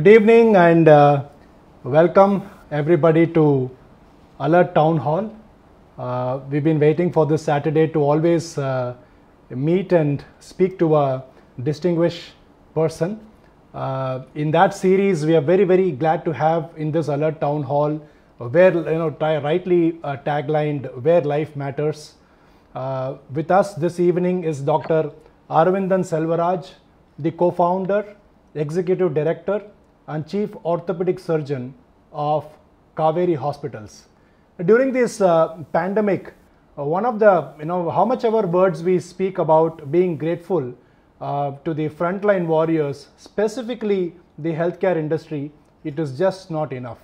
Good evening and uh, welcome everybody to Alert Town Hall. Uh, we've been waiting for this Saturday to always uh, meet and speak to a distinguished person. Uh, in that series, we are very, very glad to have in this Alert Town Hall, where you know rightly uh, taglined "Where Life Matters." Uh, with us this evening is Dr. Arvindan Selvaraj, the co-founder, executive director, and chief orthopedic surgeon of Kauvery Hospitals. During this uh, pandemic, uh, one of the you know how much ever words we speak about being grateful uh, to the frontline warriors, specifically the healthcare industry, it is just not enough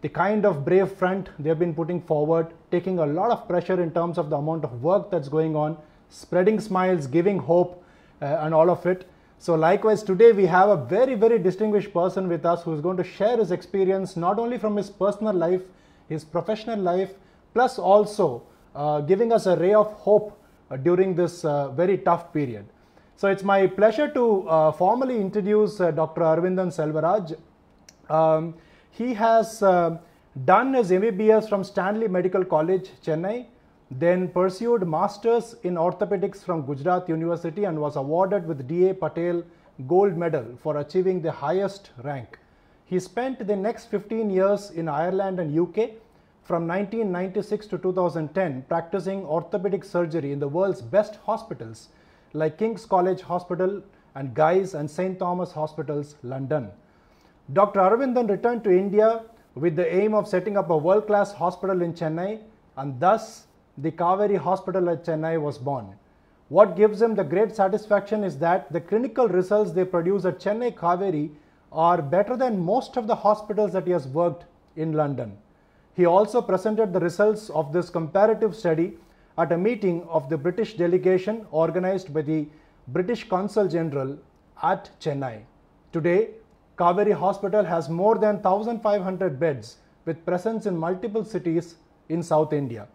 the kind of brave front they've been putting forward, taking a lot of pressure in terms of the amount of work that's going on, spreading smiles, giving hope, uh, and all of it. So, likewise, today we have a very, very distinguished person with us who's going to share his experience not only from his personal life, his professional life, plus also uh, giving us a ray of hope uh, during this uh, very tough period. So, it's my pleasure to uh, formally introduce uh, Dr. Arvindan Selvaraj. Um, he has uh, done his MBBS from Stanley Medical College, Chennai, then pursued masters in orthopedics from Gujarat University and was awarded with DA Patel Gold Medal for achieving the highest rank. He spent the next 15 years in Ireland and UK from 1996 to 2010 practicing orthopedic surgery in the world's best hospitals like King's College Hospital and Guy's and St. Thomas Hospitals, London. Dr. Aravindan returned to India with the aim of setting up a world class hospital in Chennai, and thus the Kauvery Hospital at Chennai was born. What gives him the great satisfaction is that the clinical results they produce at Chennai Kauvery are better than most of the hospitals that he has worked in London. He also presented the results of this comparative study at a meeting of the British delegation organized by the British Consul General at Chennai. Today, Kauvery Hospital has more than 1,500 beds with presence in multiple cities in South India.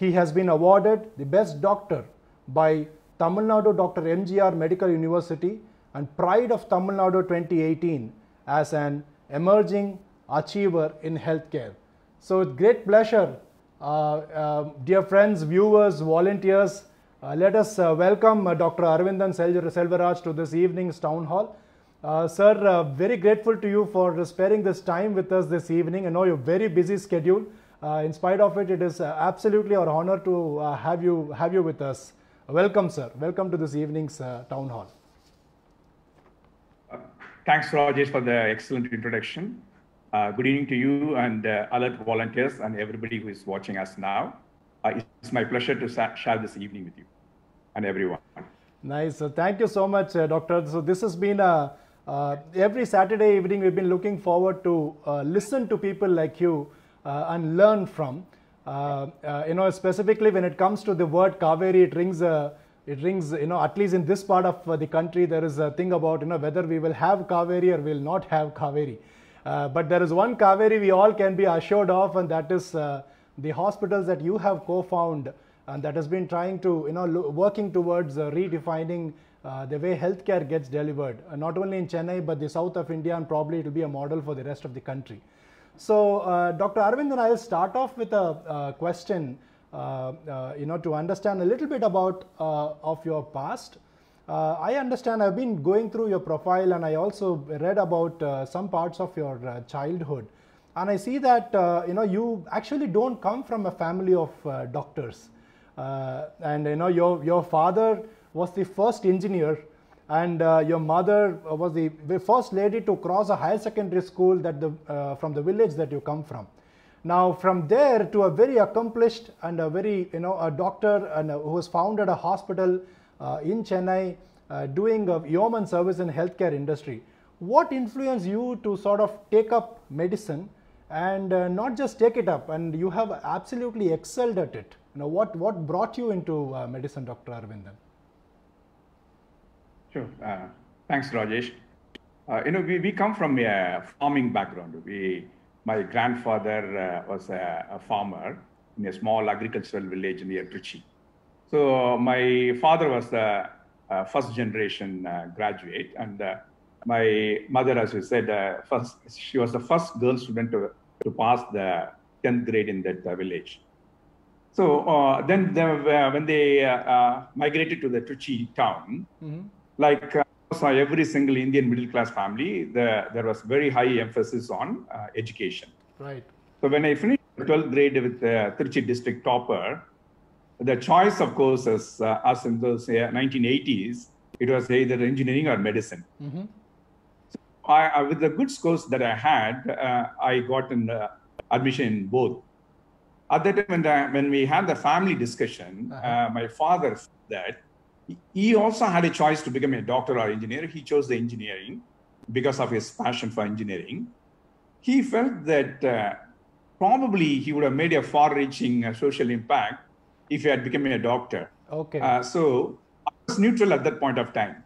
He has been awarded the Best Doctor by Tamil Nadu Dr. MGR Medical University and Pride of Tamil Nadu 2018 as an emerging achiever in healthcare. So, with great pleasure, uh, uh, dear friends, viewers, volunteers, uh, let us uh, welcome uh, Dr. Arvindan Selvaraj to this evening's town hall. Uh, sir, very grateful to you for sparing this time with us this evening. I know your very busy schedule. Uh, in spite of it, it is uh, absolutely our honor to uh, have you have you with us. Welcome, sir. Welcome to this evening's uh, town hall. Thanks, Rajesh, for the excellent introduction. Uh, good evening to you and uh, alert volunteers and everybody who is watching us now. Uh, it's my pleasure to share this evening with you and everyone. Nice. So thank you so much, uh, Doctor. So this has been a uh, every Saturday evening we've been looking forward to uh, listen to people like you and learn from. Uh, uh, you know, specifically when it comes to the word Kaveri, it rings it rings. You know, at least in this part of uh, the country, there is a thing about you know whether we will have Kaveri or will not have Kaveri. Uh, but there is one Kaveri we all can be assured of, and that is uh, the hospitals that you have co-found and that has been trying to, you know, working towards uh, redefining uh, the way healthcare gets delivered, uh, not only in Chennai but the south of India, and probably it will be a model for the rest of the country. So, uh, Dr. Arvind, and I'll start off with a uh, question, uh, uh, you know, to understand a little bit about uh, of your past. Uh, I understand I've been going through your profile and I also read about some parts of your childhood. And I see that, you know, you actually don't come from a family of doctors. And, you know, your, your father was the first engineer and uh, your mother was the first lady to cross a higher secondary school that the, uh, from the village that you come from. Now, from there to a very accomplished and a very, you know, a doctor and uh, who has founded a hospital uh, in Chennai uh, doing a yeoman service in healthcare industry. What influenced you to sort of take up medicine and uh, not just take it up and you have absolutely excelled at it? Now, what, what brought you into uh, medicine, Dr. Arvindan? Sure. Uh, thanks, Rajesh. Uh, you know, we, we come from a farming background. We, my grandfather uh, was a, a farmer in a small agricultural village near Trichy. So my father was the uh, first generation uh, graduate, and uh, my mother, as you said, first she was the first girl student to, to pass the 10th grade in that village. So uh, then uh, when they uh, migrated to the Trichy town, mm-hmm. Like saw every single Indian middle class family, the, there was very high emphasis on education. Right. So when I finished 12th grade with the Trichy district topper, the choice of courses, uh, as in those uh, 1980s, it was either engineering or medicine. Mm-hmm. So I, with the good scores that I had, uh, I got an uh, admission in both. At that time, when, the, when we had the family discussion, uh-huh. Uh, my father said that he also had a choice to become a doctor or engineer. He chose the engineering because of his passion for engineering. He felt that uh, probably he would have made a far-reaching social impact if he had become a doctor. Okay. Uh, so I was neutral at that point of time.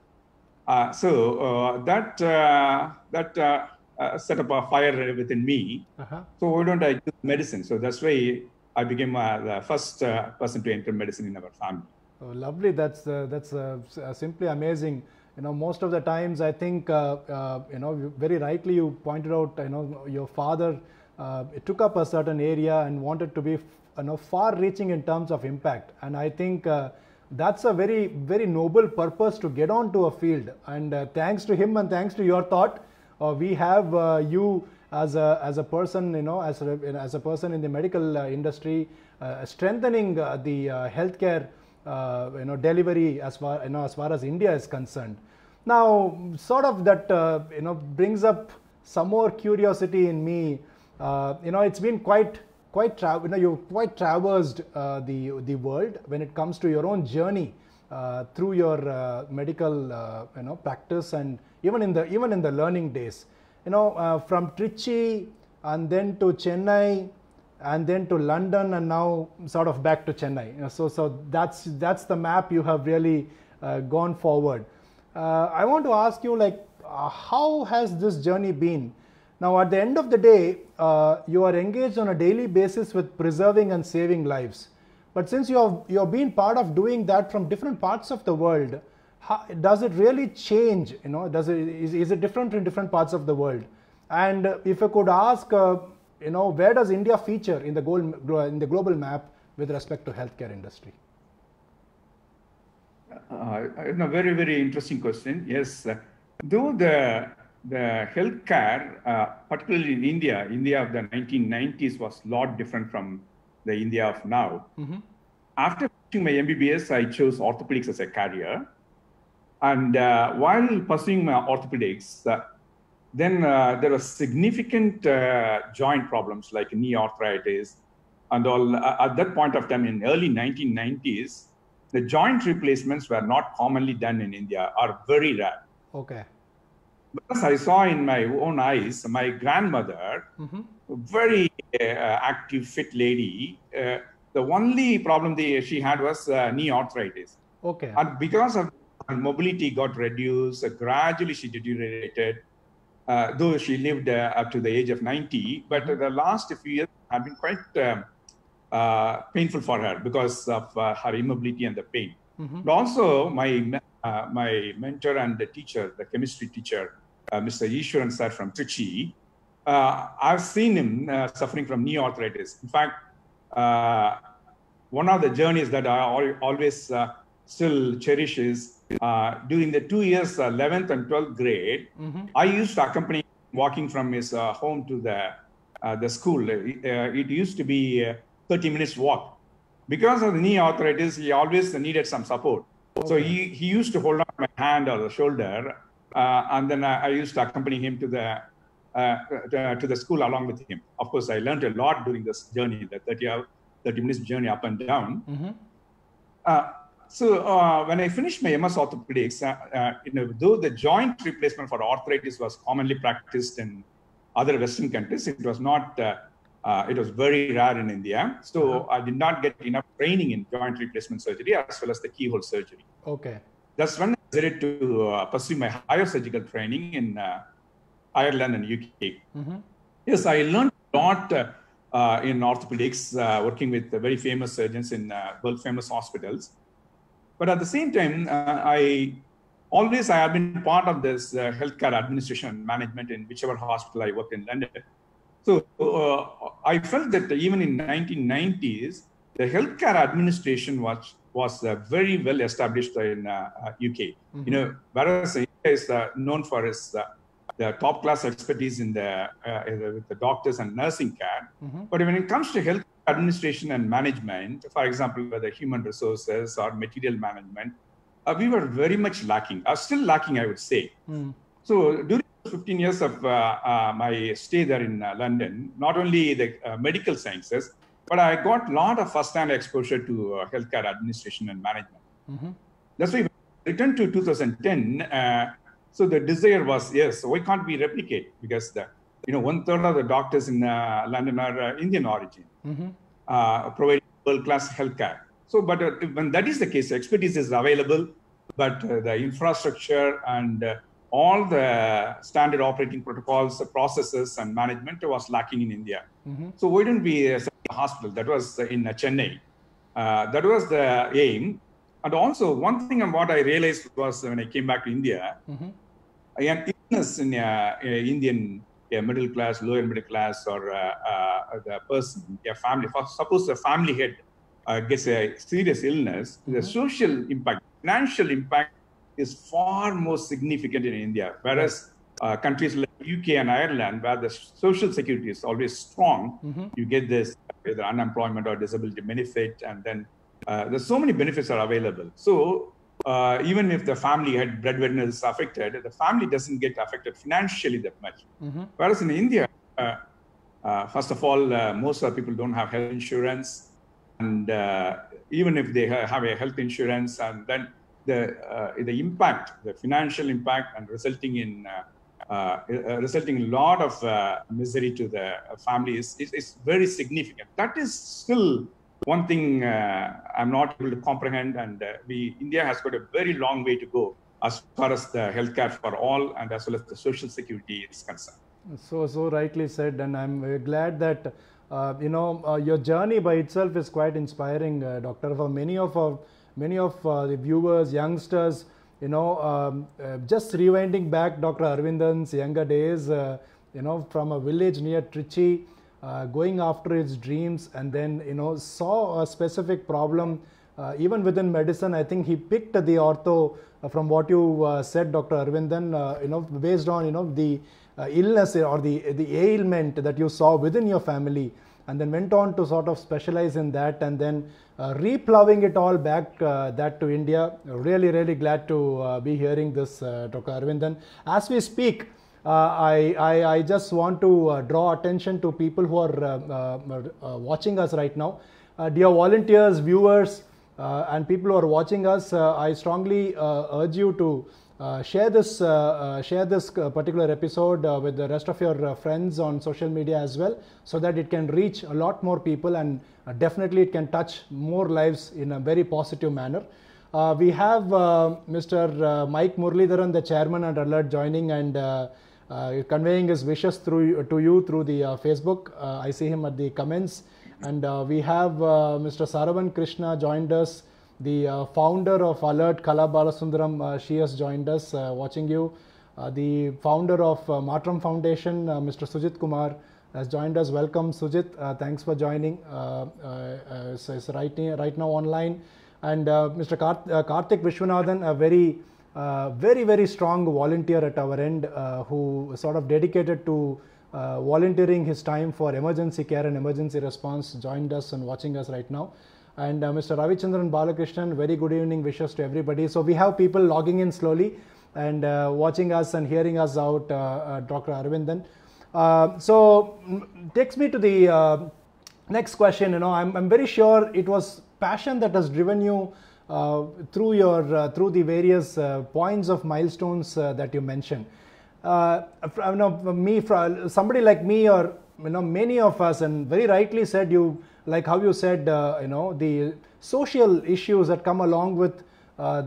Uh, so uh, that uh, that uh, uh, set up a fire within me. Uh-huh. So why don't I do medicine? So that's why I became the first person to enter medicine in our family. Oh, lovely. That's that's simply amazing. You know, most of the times I think you know very rightly you pointed out. You know, your father took up a certain area and wanted to be you know, far reaching in terms of impact. And I think uh, that's a very, very noble purpose to get onto a field. And uh, thanks to him and thanks to your thought, uh, we have uh, you as a, as a person, you know, as a, as a person in the medical uh, industry, uh, strengthening the healthcare, you know, delivery as far, you know, as far as India is concerned. Now, sort of that, you know, brings up some more curiosity in me. you know, it's been quite quite tra- you know, you've quite traversed uh, the the world when it comes to your own journey uh, through your uh, medical uh, you know practice and even in the even in the learning days you know uh, from Trichy and then to Chennai and then to London and now sort of back to Chennai so so that's that's the map you have really uh, gone forward I want to ask you like how has this journey been now, at the end of the day, uh, you are engaged on a daily basis with preserving and saving lives. But since you have you have been part of doing that from different parts of the world, how, does it really change? You know, does it is, is it different in different parts of the world? And if I could ask, uh, you know, where does India feature in the global in the global map with respect to healthcare industry? Uh, a very very interesting question. Yes, though the the healthcare, uh, particularly in India, India of the 1990s was a lot different from the India of now. Mm-hmm. After finishing my MBBS, I chose orthopedics as a career. And uh, while pursuing my orthopedics, uh, then uh, there were significant uh, joint problems like knee arthritis. And all uh, at that point of time in early 1990s, the joint replacements were not commonly done in India, are very rare. Okay because I saw in my own eyes, my grandmother, mm-hmm. very uh, active, fit lady, uh, the only problem they, she had was uh, knee arthritis. Okay. And because of mobility got reduced, gradually she deteriorated, uh, though she lived uh, up to the age of 90. But mm-hmm. the last few years have been quite um, uh, painful for her because of her immobility and the pain. Mm-hmm. But also, my my mentor and the teacher, the chemistry teacher, uh, Mr. Ishwaran sir from Trichy, uh, I've seen him uh, suffering from knee arthritis. In fact, one of the journeys that I always still cherish is uh, during the two years, uh, 11th and 12th grade, mm-hmm. I used to accompany walking from his uh, home to the the school. it used to be 30 minutes walk. Because of the knee arthritis, he always needed some support. Okay. So he, he used to hold on my hand or the shoulder uh, and then I, I, used to accompany him to the uh, to, to, the school along with him. Of course, I learned a lot during this journey, the 30, 30 minutes journey up and down. Mm-hmm. Uh, so uh, when I finished my MS orthopedics, uh, uh, you know, though the joint replacement for arthritis was commonly practiced in other Western countries, it was not. it was very rare in India, so uh-huh. I did not get enough training in joint replacement surgery as well as the keyhole surgery. Okay. That's when I decided to uh, pursue my higher surgical training in uh, Ireland and UK. Mm-hmm. Yes, I learned a lot uh, uh in orthopedics, uh, working with very famous surgeons in uh, world famous hospitals. But at the same time, I always I have been part of this uh, healthcare administration management in whichever hospital I worked in London. So uh, I felt that even in 1990s, the healthcare administration was was uh, very well established in UK. Mm-hmm. You know, whereas India is known for its the top class expertise in the, uh, with the doctors and nursing care. Mm-hmm. But when it comes to health administration and management, for example, whether human resources or material management, uh, we were very much lacking, uh, still lacking, I would say. Mm. So during 15 years of uh, uh, my stay there in uh, London, not only the medical sciences, but I got a lot of first-hand exposure to healthcare administration and management. Mm-hmm. That's why I returned to 2010 so the desire was, yes, why can't we replicate? Because the, you know, one third of the doctors in uh, London are uh, Indian origin, mm-hmm. uh, providing world-class healthcare. So, but uh, when that is the case, expertise is available, but uh, the infrastructure and uh, all the standard operating protocols, processes, and management was lacking in India. Mm-hmm. So why don't we set a hospital? That was in Chennai. that was the aim. And also, one thing and what I realized was when I came back to India, mm-hmm an illness in uh, Indian middle class, lower middle class, or uh, uh, the person, a family, suppose a family head uh, gets a serious illness, mm-hmm. the social impact, financial impact is far more significant in India. Whereas uh, countries like UK and Ireland, where the social security is always strong, mm-hmm. you get this either unemployment or disability benefit, and then uh, there's so many benefits are available. So uh, even if the family had breadwinner is affected, the family doesn't get affected financially that much. Mm-hmm. Whereas in India, uh, uh, first of all, uh, most of the people don't have health insurance, and uh, even if they have a health insurance, and then the uh, the impact, the financial impact, and resulting in resulting in a lot of misery to the family is, is, is very significant. That is still one thing uh, I'm not able to comprehend, and uh, we India has got a very long way to go as far as the healthcare for all and as well as the social security is concerned. So, so rightly said, and I'm glad that uh, you know uh, your journey by itself is quite inspiring, uh, Doctor. For many of our, many of uh, the viewers, youngsters, you know, um, just rewinding back Dr. Arvindan's younger days, you know, from a village near Trichy uh, going after its dreams and then you know saw a specific problem uh, even within medicine. I think he picked the ortho uh, from what you uh, said dr arvindan uh, you know based on you know the uh, illness or the the ailment that you saw within your family and then went on to sort of specialize in that and then replowing it all back that to india. Really really glad to be hearing this dr arvindan as we speak uh, Uh, I, I, I, just want to uh, draw attention to people who are uh, uh, uh watching us right now. dear volunteers, viewers, and people who are watching us, I strongly urge you to uh, share this uh, uh, share this particular episode with the rest of your friends on social media as well so that it can reach a lot more people and definitely it can touch more lives in a very positive manner we have mr mike murlidharan the chairman and alert joining and uh, conveying his wishes through to you through the uh, Facebook. Uh, I see him at the comments, and we have Mr. Saravan Krishna joined us, the founder of Alert Kala Balasundaram. she has joined us, watching you. the founder of Maatram Foundation, Mr. Sujit Kumar, has joined us. Welcome, Sujit. Uh, thanks for joining. Uh, uh, so it's right, right now online. And Mr. Kart- Karthik Vishwanathan, a very uh, very, very strong volunteer at our end uh, who sort of dedicated to uh, volunteering his time for emergency care and emergency response joined us and watching us right now. And uh, Mr. Ravichandran Balakrishnan, very good evening wishes to everybody. So we have people logging in slowly and uh, watching us and hearing us out, Dr. Aravindan. so takes me to the next question. You know, I'm, I'm very sure it was passion that has driven you through your uh, through the various uh, points of milestones that you mentioned. you know, me, somebody like me, or you know, many of us, and very rightly said you, like how you said, you know, the social issues that come along with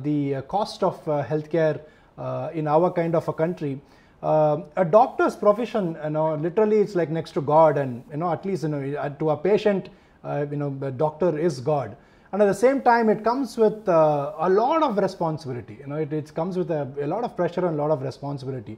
the cost of healthcare in our kind of a country. Uh, a doctor's profession, you know, literally it's like next to God, and you know, at least you know, to a patient, uh, you know, the doctor is God. And at the same time it comes with uh, a lot of responsibility. You know it, it comes with a, a, lot of pressure and a lot of responsibility.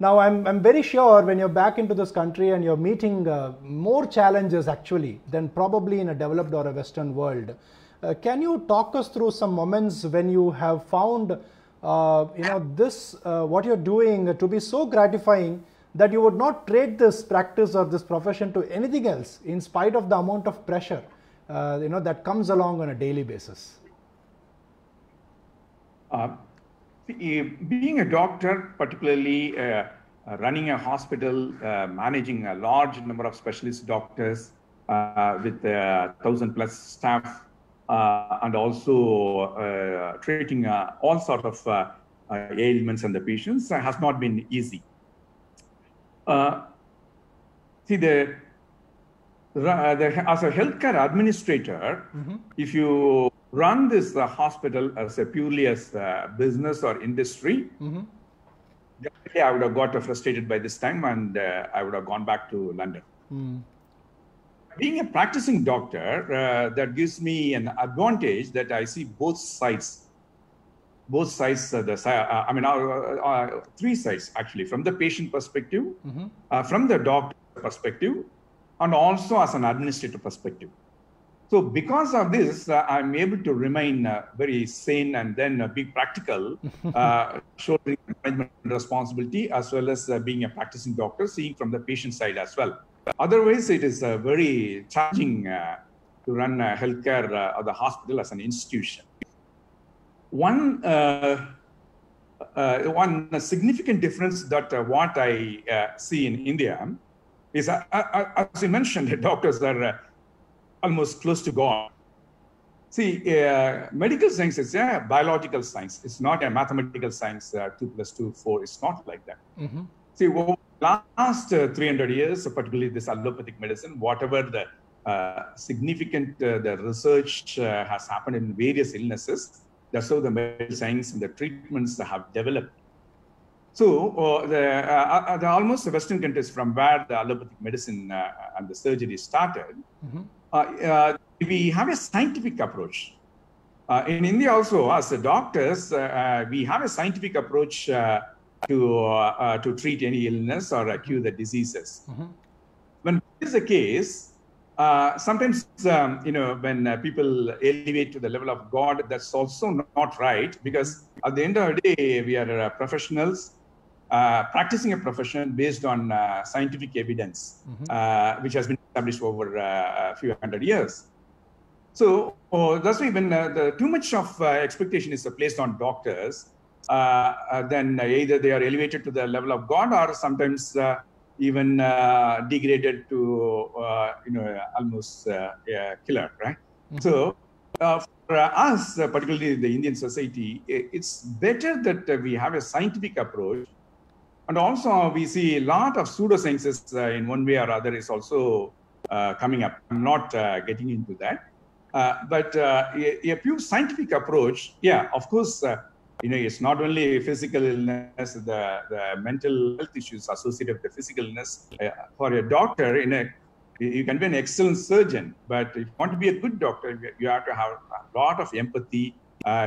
Now I'm, I'm very sure when you're back into this country and you're meeting uh, more challenges actually than probably in a developed or a western world uh, can you talk us through some moments when you have found uh, you know this uh, what you're doing to be so gratifying that you would not trade this practice or this profession to anything else in spite of the amount of pressure uh, you know that comes along on a daily basis. Uh, being a doctor particularly uh, uh running a hospital uh, managing a large number of specialist doctors uh, with a thousand plus staff and also treating all sort of ailments and the patients has not been easy. See uh, the, as a healthcare administrator, mm-hmm. if you run this uh, hospital as a purely as a business or industry, mm-hmm. definitely I would have got frustrated by this time and uh, I would have gone back to London. Mm. Being a practicing doctor, uh, that gives me an advantage that I see both sides. Both sides, the uh, I mean, uh, three sides actually, from the patient perspective, mm-hmm. from the doctor perspective, and also as an administrative perspective. So because of this, uh, I'm able to remain uh, very sane and then uh, be practical, uh, shouldering management responsibility as well as uh, being a practicing doctor, seeing from the patient side as well. Otherwise, it is uh, very challenging to run healthcare or the hospital as an institution. One one significant difference that what I see in India is, uh, uh, as you mentioned, doctors are uh, almost close to God. See, uh, medical science is a biological science. It's not a mathematical science. Uh, two plus two, four. It's not like that. Mm-hmm. See, over the last uh, 300 years, particularly this allopathic medicine, whatever the significant the research has happened in various illnesses, that's how the medical science and the treatments have developed so uh, the, uh, uh, the, almost the Western countries from where the allopathic medicine uh, and the surgery started, mm-hmm. Uh, uh, we have a scientific approach. in India also, as the doctors, we have a scientific approach to to treat any illness or cure the diseases. Mm-hmm. When this is the case, uh, sometimes um, you know when uh, people elevate to the level of god that's also not right because at the end of the day we are uh, professionals uh, practicing a profession based on uh, scientific evidence, mm-hmm. uh, which has been established over uh, a few hundred years. So oh, that's why when uh, the, too much of expectation is placed on doctors, then either they are elevated to the level of God or sometimes even degraded to you know almost a killer, right? Mm-hmm. So for us, particularly the Indian society, it's better that we have a scientific approach and also, we see a lot of pseudosciences uh, in one way or other is also uh, coming up. I'm not uh, getting into that. Uh, but uh, a, a, pure scientific approach, yeah, of course, uh, you know, it's not only physical illness, the, the mental health issues associated with the physical illness. for a doctor, in a, you can be an excellent surgeon, but if you want to be a good doctor, you have to have a lot of empathy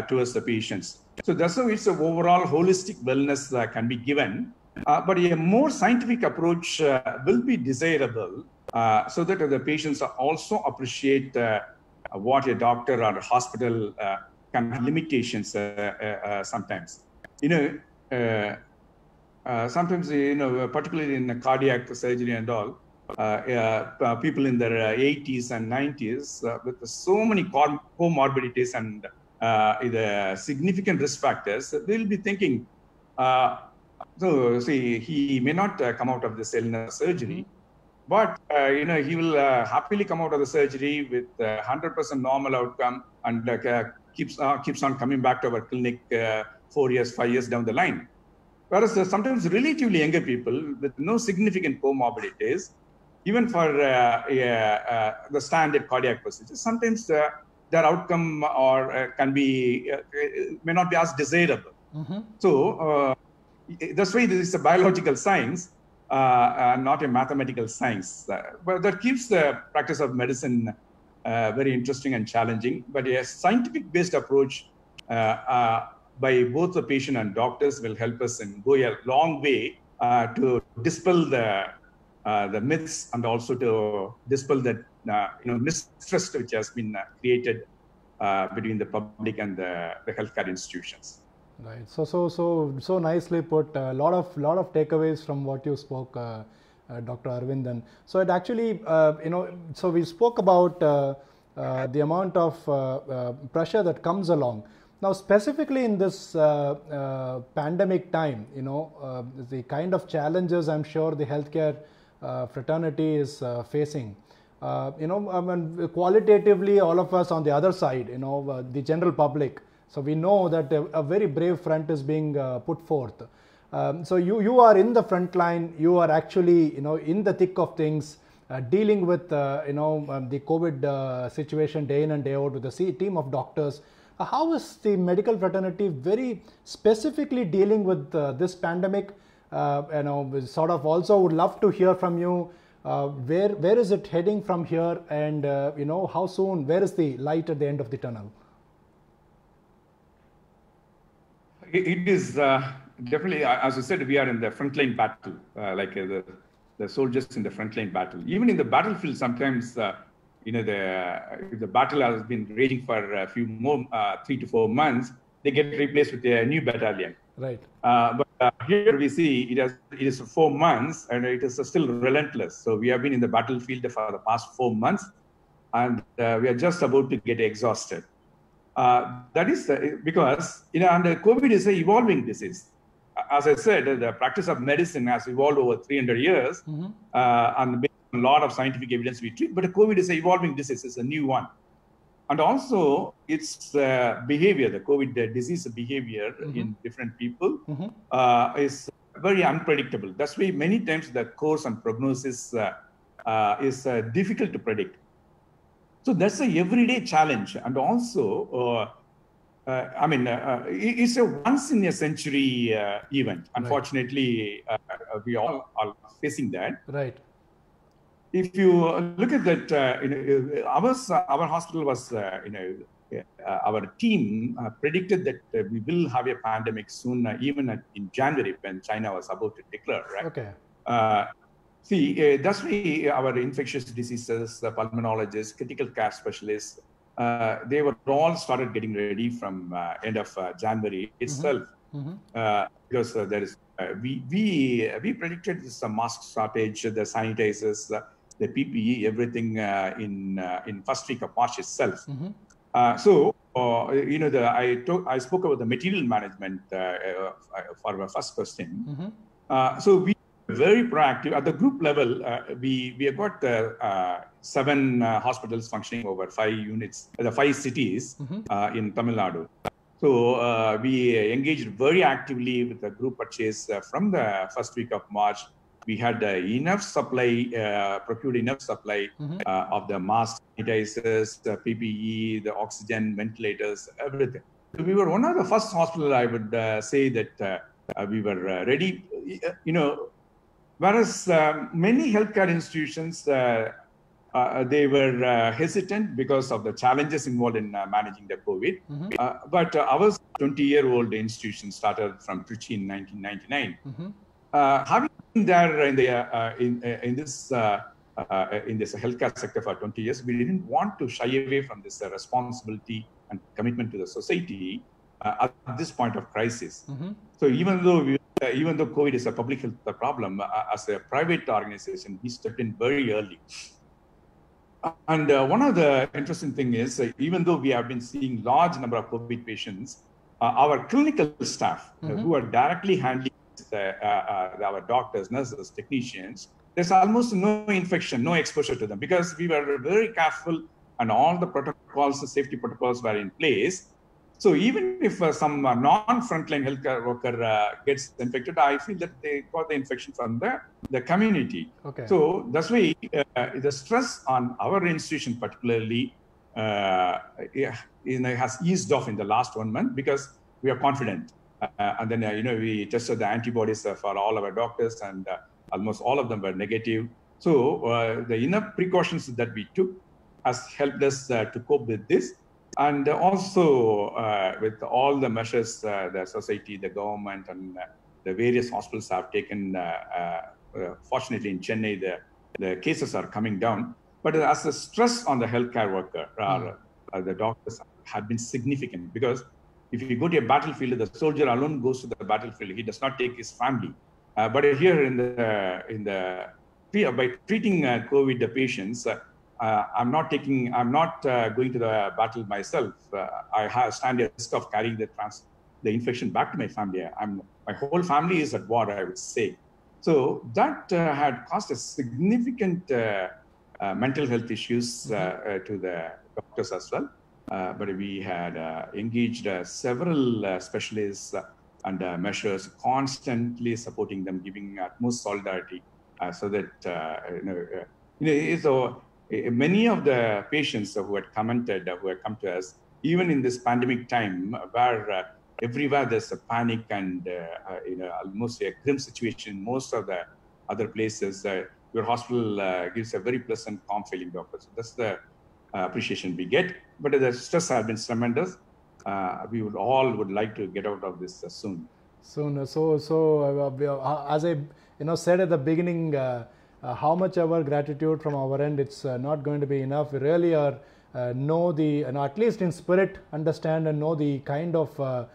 towards the patients. So that's how it's an overall holistic wellness that can be given uh, but a more scientific approach uh, will be desirable uh, so that the patients also appreciate uh, what a doctor or a hospital uh, can have limitations uh, sometimes. You know, sometimes, you know, particularly in cardiac surgery and all, people in their 80s and 90s with so many comorbidities and the significant risk factors, they'll be thinking, so see, he may not uh, come out of this illness surgery, mm-hmm. but uh, you know he will uh, happily come out of the surgery with 100% normal outcome and uh, keeps uh, keeps on coming back to our clinic uh, four years, five years down the line. Whereas sometimes relatively younger people with no significant comorbidities, even for the standard cardiac procedures, sometimes their outcome or can be may not be as desirable. Mm-hmm. So that's why this is a biological science, uh, uh, not a mathematical science. Uh, but that keeps the practice of medicine uh, very interesting and challenging. But a scientific-based approach uh, by both the patient and doctors will help us and go a long way to dispel the the myths and also to dispel the you know mistrust which has been created between the public and the, the healthcare institutions. Right. So so so so nicely put. A lot of lot of takeaways from what you spoke. Uh, uh, Dr. Arvindan. So it actually, uh, you know, so we spoke about uh, the amount of pressure that comes along. Now, specifically in this pandemic time, you know, the kind of challenges I'm sure the healthcare fraternity is facing. Uh, you know, I mean, qualitatively, all of us on the other side, you know, uh, the general public. So we know that a, a very brave front is being uh, put forth. Um, so you, you are in the front line, you are actually, you know, in the thick of things, uh, dealing with, uh, you know, um, the COVID uh, situation day in and day out with a team of doctors. Uh, how is the medical fraternity very specifically dealing with uh, this pandemic? Uh, you know, sort of also would love to hear from you. where where is it heading from here, and you know how soon? Where is the light at the end of the tunnel? It is definitely, as I said, we are in the frontline battle, uh, like uh, the, the soldiers in the frontline battle. Even in the battlefield, sometimes, uh, you know, the, the battle has been raging for a few more, uh, three to four months, they get replaced with a new battalion. Right. Uh, but uh, here we see it, has, it is four months and it is still relentless. So we have been in the battlefield for the past four months and we are just about to get exhausted. That is because, you know, and COVID is an evolving disease as I said, the practice of medicine has evolved over 300 years, mm-hmm. uh, and based on a lot of scientific evidence we treat. But COVID is an evolving disease; it's a new one, and also its uh, behavior, the COVID disease behavior mm-hmm. in different people, mm-hmm. uh, is very unpredictable. That's why many times the course and prognosis uh, uh, is uh, difficult to predict. So that's a everyday challenge, and also uh, I mean, uh, uh, it's a once in a century event. Unfortunately, right. we all are facing that. Right. If you look at that, you know, our our hospital was, you know, uh, our team uh, predicted that uh, we will have a pandemic soon, even in January when China was about to declare, right? Okay. See, that's why our infectious diseases, the pulmonologists, critical care specialists, uh, they were all started getting ready from uh, end of uh, January mm-hmm. itself, mm-hmm. Mm-hmm. because there is we we we predicted this mask shortage, the sanitizers, the PPE, everything in in first week of March itself. Mm-hmm. so uh, you know, the, I, talk, I spoke about the material management uh, uh, for my first question. Mm-hmm. so we very proactive at the group level. we we have got seven uh, hospitals functioning over five units, uh, the five cities mm-hmm. uh, in Tamil Nadu. So uh, we engaged very actively with the group purchase uh, from the first week of March. We had uh, enough supply, procured enough supply mm-hmm. of the mask sanitizers, the PPE, the oxygen, ventilators, everything. So we were one of the first hospital, I would say that we were ready. You know, whereas many healthcare institutions uh, they were uh, hesitant because of the challenges involved in uh, managing the COVID. Mm-hmm. Uh, but uh, our 20 year old institution started from Trichy in 1999. Mm-hmm. Uh, having been there in, the, in, in this in this healthcare sector for 20 years, we didn't want to shy away from this responsibility and commitment to the society at this point of crisis. Mm-hmm. So even though we, even though COVID is a public health problem, as a private organization, we stepped in very early. And uh, one of the interesting thing is, uh, even though we have been seeing large number of COVID patients, uh, our clinical staff uh, mm-hmm. who are directly handling uh, uh, our doctors, nurses, technicians, there's almost no infection, no exposure to them because we were very careful and all the protocols, the safety protocols were in place so even if uh, some uh, non-frontline healthcare worker uh, gets infected, I feel that they got the infection from the, the community. Okay. So that's why uh, the stress on our institution particularly uh, you know, has eased off in the last one month because we are confident. Uh, and then, you know, we tested the antibodies for all our doctors and almost all of them were negative. So the enough precautions that we took has helped us to cope with this. And also with all the measures the society, the government, and the various hospitals have taken, fortunately in Chennai, the, the cases are coming down. But as the stress on the healthcare worker, mm. uh, the doctors have been significant because if you go to a battlefield, the soldier alone goes to the battlefield. He does not take his family. Uh, but here in the in the by treating uh, COVID the patients, uh, I'm not taking. I'm not uh, going to the battle myself. Uh, I have stand a risk of carrying the trans the infection back to my family. I'm my whole family is at war. I would say. So that uh, had caused a significant mental health issues to the doctors as well. Uh, but we had uh, engaged uh, several specialists and measures, constantly supporting them, giving utmost solidarity, so that you know, you know, so many of the patients who had commented, who had come to us, even in this pandemic time, where everywhere there's a panic and uh, you know almost a grim situation most of the other places uh, your hospital uh, gives a very pleasant calm feeling doctor so that's the uh, appreciation we get. But the stress has been tremendous. Uh, we would all would like to get out of this uh, soon. Soon. So, so as I you know said at the beginning, how much our gratitude from our end, it's not going to be enough. We really are know the, and at least in spirit, understand and know the kind of uh,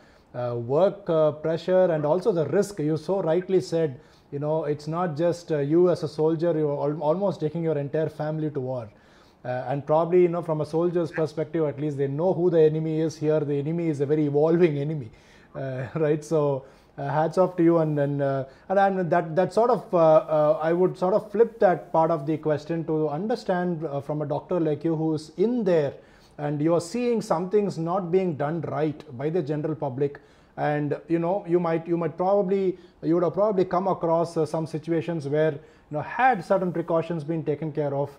work uh, pressure and also the risk you so rightly said you know it's not just uh, you as a soldier you're al- almost taking your entire family to war uh, and probably, you know, from a soldier's perspective, at least they know who the enemy is here. The enemy is a very evolving enemy, uh, right? So, uh, hats off to you. And and, uh, and that that sort of uh, uh, I would sort of flip that part of the question to understand from a doctor like you who's in there, and you are seeing some things not being done right by the general public. And you know, you might you might probably you would have probably come across some situations where you know had certain precautions been taken care of uh,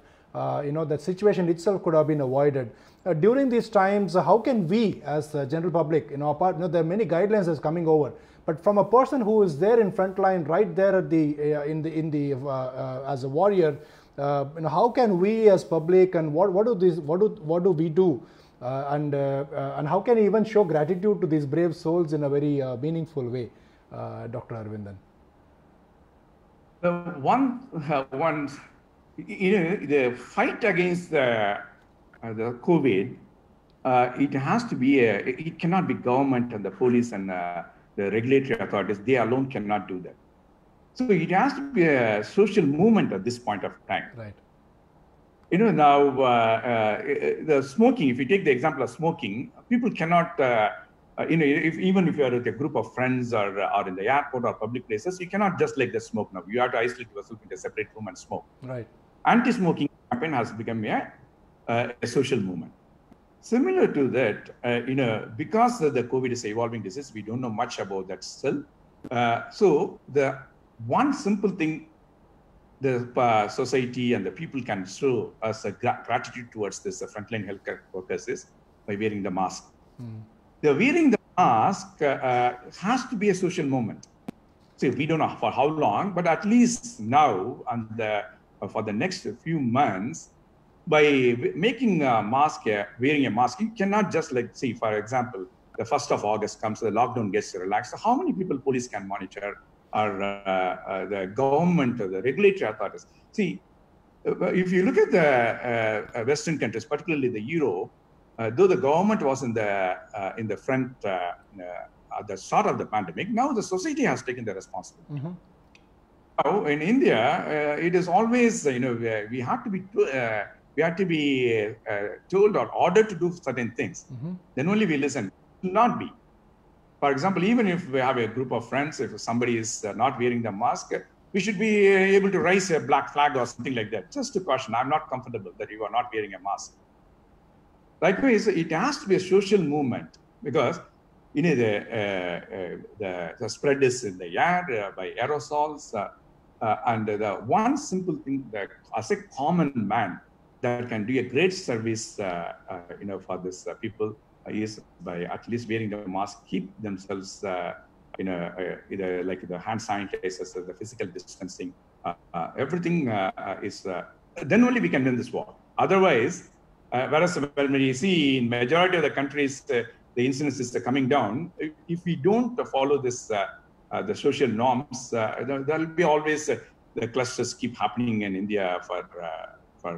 you know, that situation itself could have been avoided. Uh, during these times, how can we as the general public, you know, apart, you know, there are many guidelines that's coming over, but from a person who is there in front line, right there at the, uh, in the, in the, as a warrior, uh, you know, how can we as public and what, what do these what do what do we do uh, and uh, and how can we even show gratitude to these brave souls in a very meaningful way dr arvindan the one one you know, the fight against the, uh, the COVID, uh, it has to be a, it cannot be government and the police and uh, the regulatory authorities. They alone cannot do that. So it has to be a social movement at this point of time. Right. You know, now uh, uh, the smoking, if you take the example of smoking, people cannot, uh, you know, if, even if you are with a group of friends or, or in the airport or public places, you cannot just like the smoke now. You have to isolate yourself in a separate room and smoke. Right anti-smoking campaign has become a, uh, a social movement. Similar to that, uh, you know, because the COVID is an evolving disease, we don't know much about that still. Uh, so the one simple thing the uh, society and the people can show us a gra- gratitude towards this uh, frontline healthcare workers is by wearing the mask. Mm. The wearing the mask uh, has to be a social moment. So we don't know for how long, but at least now, and the for the next few months by making a mask, wearing a mask, you cannot just like see, for example, the first of August comes, the lockdown gets relaxed. How many people police can monitor, or uh, uh, the government, or the regulatory authorities? See, uh, if you look at the uh, uh, Western countries, particularly the Euro, uh, though the government was in the in the front at the start of the pandemic, now the society has taken the responsibility. Mm-hmm. Now, in India, uh, it is always, you know, we have to be, uh, we have to be uh, told or ordered to do certain things. Mm-hmm. Then only we listen. Not be. For example, even if we have a group of friends, if somebody is uh, not wearing the mask, we should be uh, able to raise a black flag or something like that. Just to caution, I'm not comfortable that you are not wearing a mask. Likewise, it has to be a social movement because you know the uh, the, the, spread is in the air by aerosols uh, and the one simple thing that as a common man that can do a great service, uh, uh, you know, for this uh, people is by at least wearing the mask, keep themselves, you know, either like the hand sanitizers, the physical distancing, everything is. then only we can win this war. Otherwise, Uh, whereas when you see in majority of the countries, uh, the incidence is coming down. If we don't follow this, Uh, the social norms, uh, there will be always uh, the clusters keep happening in India for for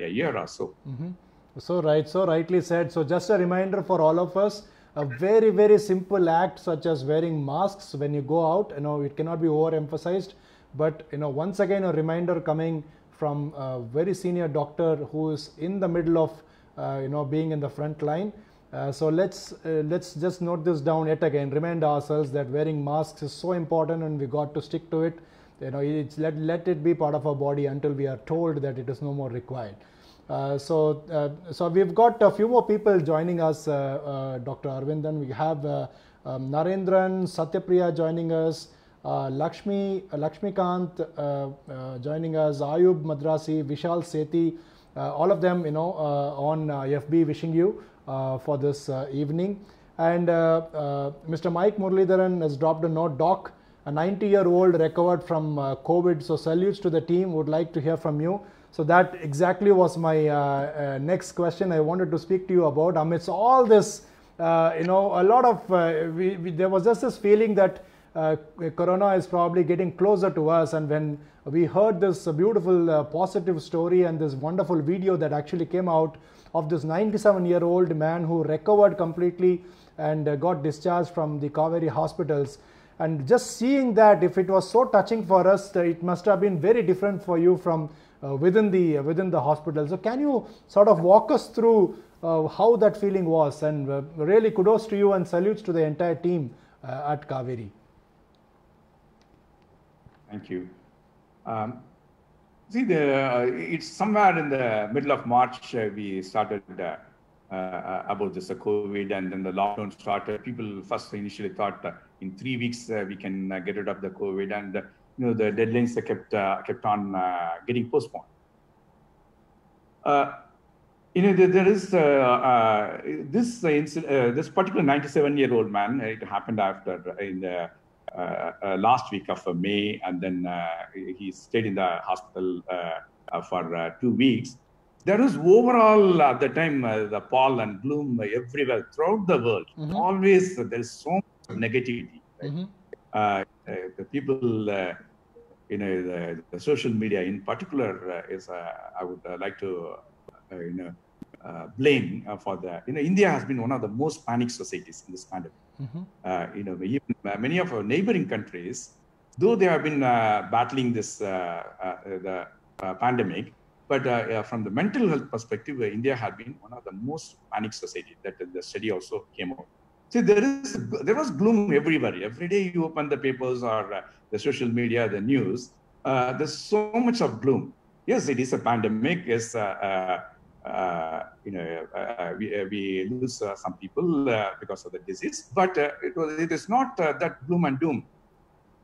a year or so. Mm-hmm. So right, so rightly said. So just a reminder for all of us, a very very simple act such as wearing masks when you go out. You know it cannot be overemphasized, but you know once again a reminder coming from a very senior doctor who is in the middle of uh, you know being in the front line. Uh, so let's uh, let's just note this down yet again. Remind ourselves that wearing masks is so important, and we got to stick to it. You know, it's let let it be part of our body until we are told that it is no more required. Uh, so, uh, so we've got a few more people joining us, uh, Dr. Arvindan. We have um, Narendran, Satyapriya joining us, Lakshmi, Lakshmikant joining us, Ayub Madrasi, Vishal Sethi, all of them, you know, on FB wishing you for this evening. And Mr. Mike Muralidharan has dropped a note, Doc, a 90 year old recovered from COVID. So salutes to the team, would like to hear from you. So that exactly was my uh, uh, next question I wanted to speak to you about. Amidst all this, uh, you know, a lot of, uh, we, we, there was just this feeling that uh, Corona is probably getting closer to us. And when we heard this beautiful uh, positive story and this wonderful video that actually came out of this 97 year old man who recovered completely and got discharged from the Kauvery hospitals. And just seeing that, if it was so touching for us, it must have been very different for you from uh, within the uh, within the hospital. So can you sort of walk us through uh, how that feeling was? And really kudos to you and salutes to the entire team at Kauvery. Thank you. Um, see, the, it's somewhere in the middle of March we started uh, uh, about this uh, COVID, and then the lockdown started. People first initially thought in three weeks we can get rid of the COVID, and you know, the deadlines kept uh, kept on uh, getting postponed. Uh, you know, there, is this this particular 97 year old man. It happened after in last week of May, and then he stayed in the hospital for two weeks there is overall at the time uh, the pall and gloom everywhere throughout the world. Mm-hmm. Always uh, there is so much negativity. Right? Mm-hmm. Uh, the people you know, the, the social media in particular uh, is, uh, I would uh, like to, you know, blame for that. You know, India has been one of the most panicked societies in this pandemic. Mm-hmm. you know, even many of our neighboring countries, though they have been battling this the pandemic, but uh, from the mental health perspective, uh, India had been one of the most panicked societies. that the study also came out. See, there is there was gloom everywhere. Every day you open the papers or uh, the social media, the news, uh, there's so much of gloom. Yes, it is a pandemic. Yes, uh, uh, uh Uh, you know, uh, uh we, uh, we lose some people because of the disease, but it, was, it is not that gloom and doom.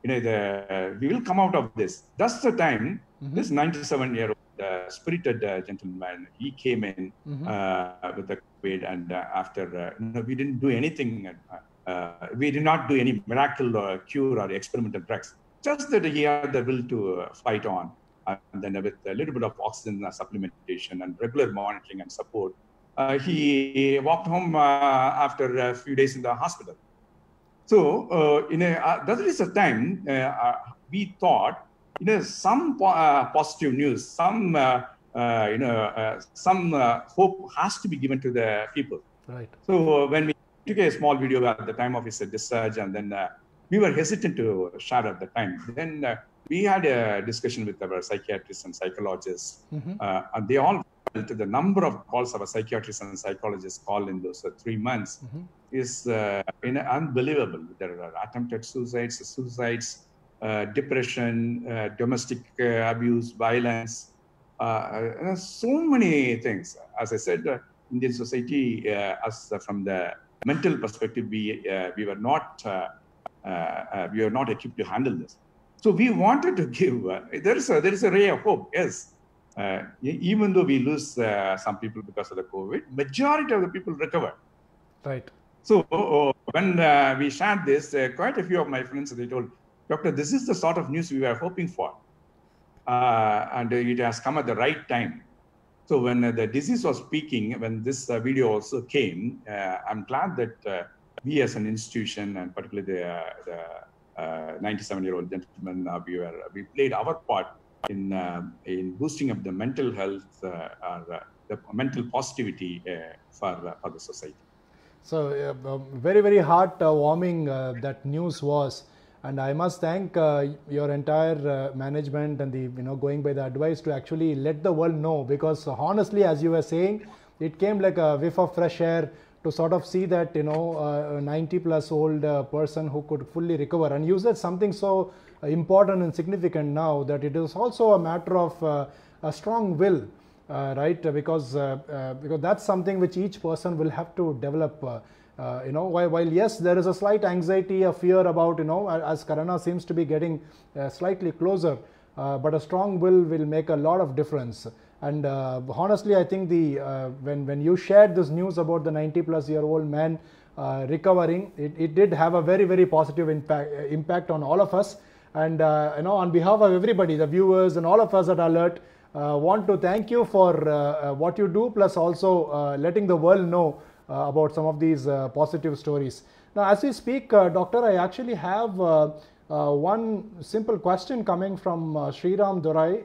You know, the, we will come out of this. That's the time. Mm-hmm. This 97 year old uh, spirited uh, gentleman. He came in mm-hmm. uh, with the COVID, and after you know, we didn't do anything. we did not do any miracle or cure or experimental drugs. Just that he had the will to fight on, and then with a little bit of oxygen supplementation and regular monitoring and support, uh, he walked home uh, after a few days in the hospital. So, uh, in a, that is a time we thought you know, some uh, positive news, some, uh, uh, you know, some hope has to be given to the people. Right. So when we took a small video at the time of his discharge, and then we were hesitant to share at the time. Then we had a discussion with our psychiatrists and psychologists, mm-hmm. uh, and they all felt the number of calls our psychiatrists and psychologists call in those uh, three months mm-hmm. is uh, unbelievable. There are attempted suicides, suicides, uh, depression, uh, domestic uh, abuse, violence, so many things. As I said, Indian society, as from the mental perspective, we we were not we were not equipped to handle this. So we wanted to give. there is a there is a ray of hope. Yes, uh, even though we lose uh, some people because of the COVID, majority of the people recover. Right. So uh, when we shared this, quite a few of my friends they told, Doctor, this is the sort of news we were hoping for. Uh, and it has come at the right time. So when uh, the disease was peaking, when this uh, video also came, uh, I'm glad that uh, we as an institution, and particularly the, uh, the Uh, 97-year-old gentleman, uh, we, were, we played our part in, uh, in boosting up the mental health or the mental positivity for, for the society. So um, very, very heart-warming that news was. And I must thank uh, your entire uh, management and the you know going by the advice to actually let the world know. Because honestly, as you were saying, it came like a whiff of fresh air to sort of see that you know uh, a 90 plus old uh, person who could fully recover and use that something so important and significant now that it is also a matter of uh, a strong will. Uh, right because because that's something which each person will have to develop uh, you know, while, while, yes, there is a slight anxiety, a fear about, you know, as Corona seems to be getting uh, slightly closer, uh, but a strong will will make a lot of difference. And uh, honestly, I think the uh, when when you shared this news about the 90 plus year old man uh, recovering, it, it did have a very very positive impact impact on all of us. And you know, on behalf of everybody, the viewers and all of us at Alert, want to thank you for what you do, plus also letting the world know uh, about some of these uh, positive stories. Now, as we speak, uh, Doctor, I actually have one simple question coming from Sriram Durai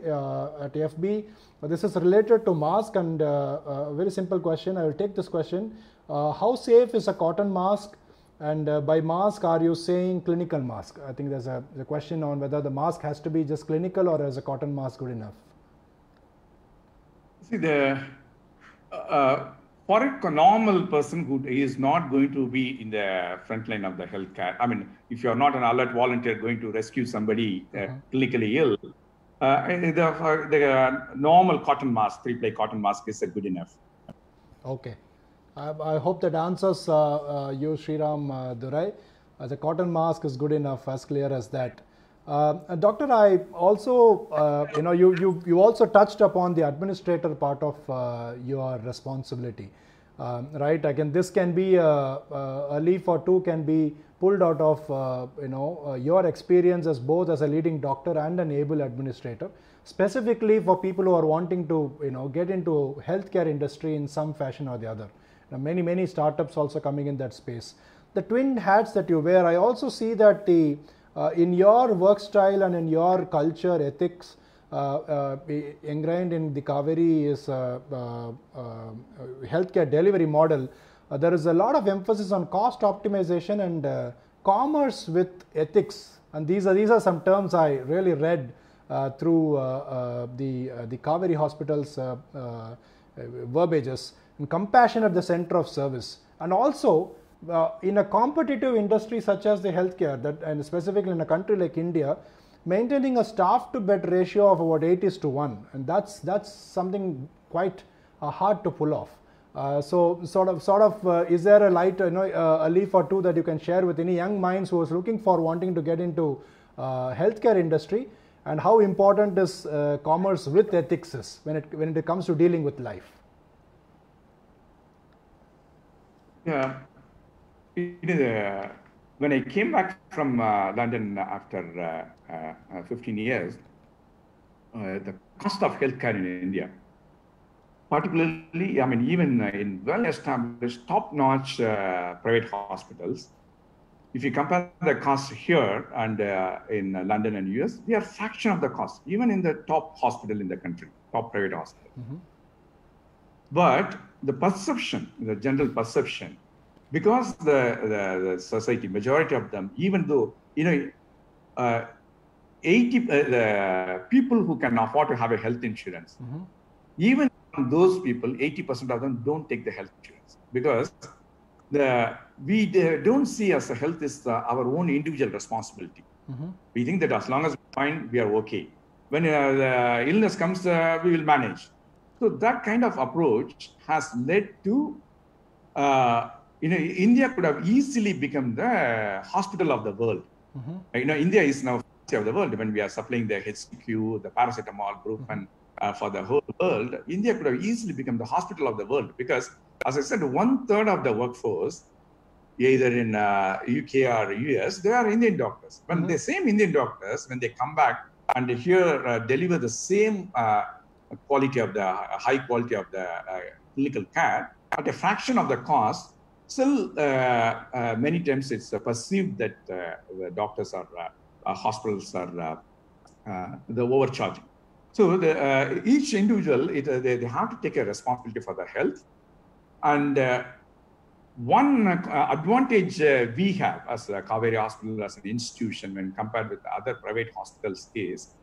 at FB. This is related to mask and a very simple question. I will take this question. how safe is a cotton mask and uh, by mask, are you saying clinical mask? I think there's a, a, question on whether the mask has to be just clinical or is a cotton mask good enough? See, the uh, for a normal person who is not going to be in the front line of the healthcare, I mean, if you're not an alert volunteer going to rescue somebody uh, mm-hmm. clinically ill, uh, the, uh, the uh, normal cotton mask, three-ply cotton mask is good enough. Okay. I, I hope that answers uh, uh, you, Sriram Durai. the cotton mask is good enough, as clear as that. Uh, doctor, I also, uh, you know, you, you, you also touched upon the administrator part of uh, your responsibility, um, right? Again, this can be a, a, leaf or two can be pulled out of, uh, you know, uh, your experience as both as a leading doctor and an able administrator, specifically for people who are wanting to, you know, get into healthcare industry in some fashion or the other. Now, many, many startups also coming in that space. The twin hats that you wear, I also see that the uh, in your work style and in your culture, ethics, uh, uh, Uh, uh, ingrained in the Kauvery is a healthcare delivery model. there is a lot of emphasis on cost optimization and commerce with ethics. And these are these are some terms I really read uh, through uh, uh, the the Kauvery Hospital's verbiages And compassion at the center of service, and also uh, in a competitive industry such as the healthcare, that and specifically in a country like India, maintaining a staff to bed ratio of about 8 is to 1, and that's that's something quite uh, hard to pull off. Uh, so sort of sort of uh, is there a light you know uh, a leaf or two that you can share with any young minds who is looking for wanting to get into uh, healthcare industry? And how important is commerce with ethics is when it when it comes to dealing with life? Yeah. It is, uh, when I came back from uh, London after uh, uh 15 years, uh, the cost of healthcare in India, particularly, I mean, even in well-established, top-notch uh, private hospitals, if you compare the cost here and in London and US, they are fraction of the cost, even in the top hospital in the country, top private hospital. Mm-hmm. But the perception, the general perception because the, the, the, society, majority of them, even though, you know, uh, 80, uh, the people who can afford to have a health insurance, mm-hmm. even those people, 80% of them don't take the health insurance because the, we don't see as a health is the, our own individual responsibility. Mm-hmm. We think that as long as we find, we are okay. When uh, the illness comes, uh, we will manage. So that kind of approach has led to uh, you know, India could have easily become the hospital of the world. Mm-hmm. You know, India is now of the world when we are supplying the HCQ, the paracetamol group, mm-hmm. and uh, for the whole world, India could have easily become the hospital of the world because, as I said, one third of the workforce, either in uh, UK or US, they are Indian doctors. When mm-hmm. the same Indian doctors, when they come back and here uh, deliver the same uh, quality of the high quality of the clinical care at a fraction of the cost, still uh, uh, many times it's perceived that uh, the doctors are hospitals are the overcharging. So the, uh, each individual, it, uh, they, they, have to take a responsibility for their health. And uh, one advantage we have as a Kauvery Hospital, as an institution, when compared with other private hospitals, is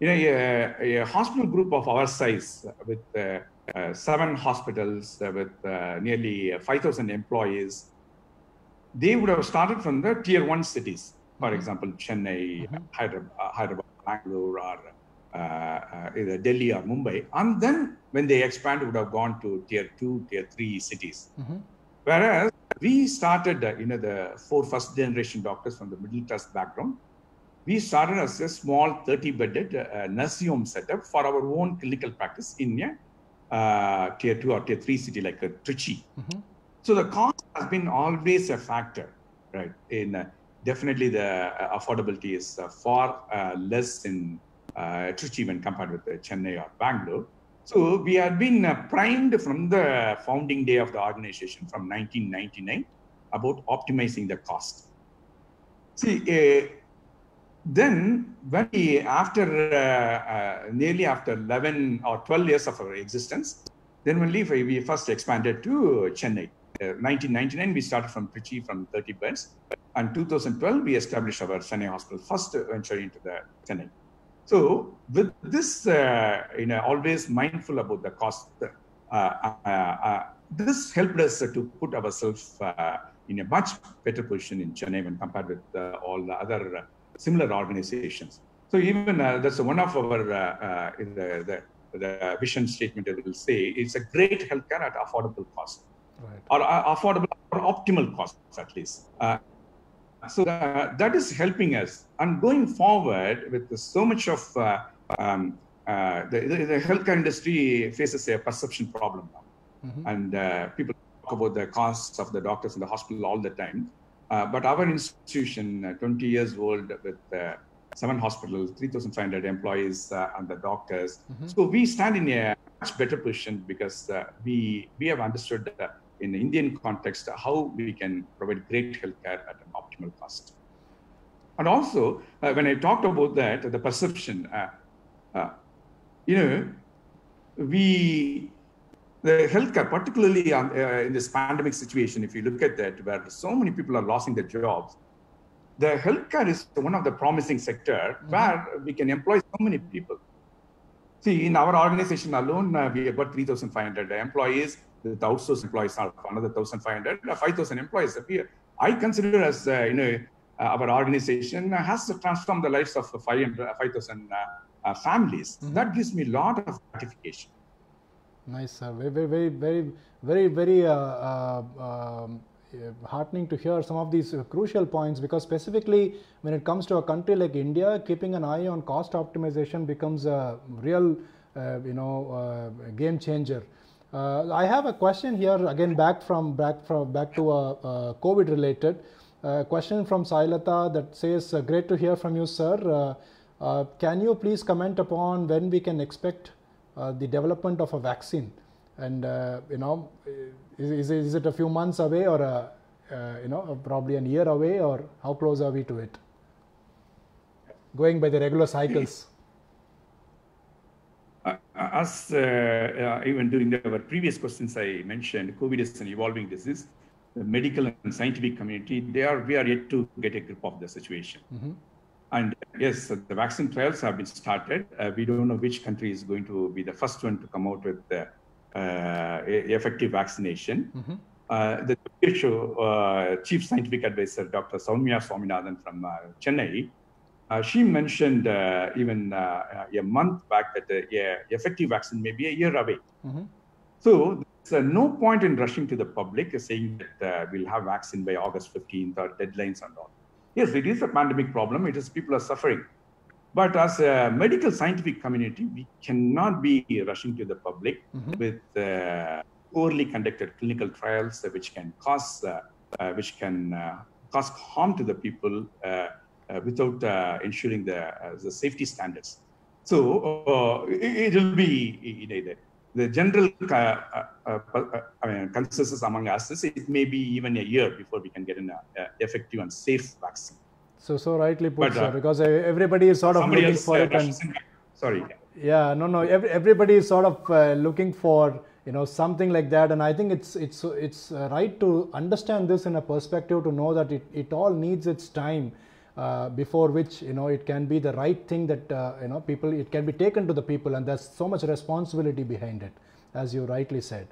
you know, a, a hospital group of our size with uh, seven hospitals uh, with uh, nearly 5,000 employees, they would have started from the tier one cities, for mm-hmm. example, Chennai, mm-hmm. Hyderabad, Hyderabad, Bangalore, or either Delhi or Mumbai. And then when they expand, would have gone to tier two, tier three cities. Mm-hmm. Whereas we started, you know, the four first generation doctors from the middle class background. We started as a small 30 bedded uh, nursing home setup for our own clinical practice in yeah, uh, tier two or tier three city like uh, Trichy. Mm-hmm. So the cost has been always a factor, right? In uh, definitely the uh, affordability is uh, far uh, less in Trichy when compared with Chennai or Bangalore. So we have been primed from the founding day of the organization from 1999 about optimizing the cost. See, then when we, after uh, uh, nearly after 11 or 12 years of our existence, then only we first expanded to Chennai. Uh, 1999, we started from Trichy from 30 beds. And 2012, we established our Chennai hospital, first venture into the Chennai. So with this, uh, you know, always mindful about the cost, uh, uh, this helped us to put ourselves in a much better position in Chennai when compared with all the other similar organizations. So even uh, that's one of our uh, uh, the, the, the vision statement that will say it's a great healthcare at affordable cost, right. or uh, affordable or optimal costs at least. Uh, so uh, that is helping us. And going forward with so much of um, the, the, the, healthcare industry faces a perception problem now, mm-hmm. and people talk about the costs of the doctors in the hospital all the time. Uh, but our institution, uh, 20 years old with uh, seven hospitals, 3,500 employees uh, and the doctors. Mm-hmm. So we stand in a much better position because uh, we, we have understood in the Indian context how we can provide great healthcare at an optimal cost. And also, when I talked about that, the perception, you know, we the healthcare, particularly on, uh, in this pandemic situation, if you look at that, where so many people are losing their jobs, the healthcare is one of the promising sector mm-hmm. where we can employ so many people. See, in our organization alone, uh, we have got 3,500 employees. The outsourced employees are another 1,500, uh, 5,000 employees. I consider as, uh, you know, uh, our organization has to transform the lives of 5,000 uh, families. Mm-hmm. That gives me a lot of gratification. Nice, sir. Very, very, very, very, very uh, uh, um, heartening to hear some of these uh, crucial points because specifically when it comes to a country like India, keeping an eye on cost optimization becomes a real, uh, you know, uh, game changer. Uh, I have a question here again back from back from back to a, COVID related question from Sailata that says, "Great to hear from you, sir. can you please comment upon when we can expect?" Uh, the development of a vaccine. And uh, you know is, is, it a few months away or a, uh, you know probably a year away or how close are we to it? Going by the regular cycles. Uh, as uh, even during the, our previous questions i mentioned covid is an evolving disease. The medical and scientific community they are we are yet to get a grip of the situation. Mm-hmm. And yes, the vaccine trials have been started. Uh, we don't know which country is going to be the first one to come out with the uh, effective vaccination. Mm-hmm. Uh, the WHO uh, chief scientific advisor, Dr. Soumya Swaminathan from uh, Chennai, uh, she mentioned even a month back that the effective vaccine may be a year away. Mm-hmm. So there's no point in rushing to the public saying that we'll have vaccine by August 15th or deadlines and all Yes, it is a pandemic problem. It is people are suffering. But as a medical scientific community, we cannot be rushing to the public mm-hmm. with uh, poorly conducted clinical trials uh, which can cause uh, uh which can uh, cause harm to the people uh, without ensuring the, the safety standards. So it, will be you know, the, general uh, uh, uh, I mean, consensus among us is it may be even a year before we can get an effective and safe vaccine. So, so rightly put, but, sir, because everybody is sort of looking for it. And, sorry. Yeah, no, no. Every, everybody is sort of uh, looking for you know something like that, and I think it's it's it's right to understand this in a perspective to know that it, it all needs its time. Uh, before which you know it can be the right thing that uh, you know people it can be taken to the people and there's so much responsibility behind it as you rightly said.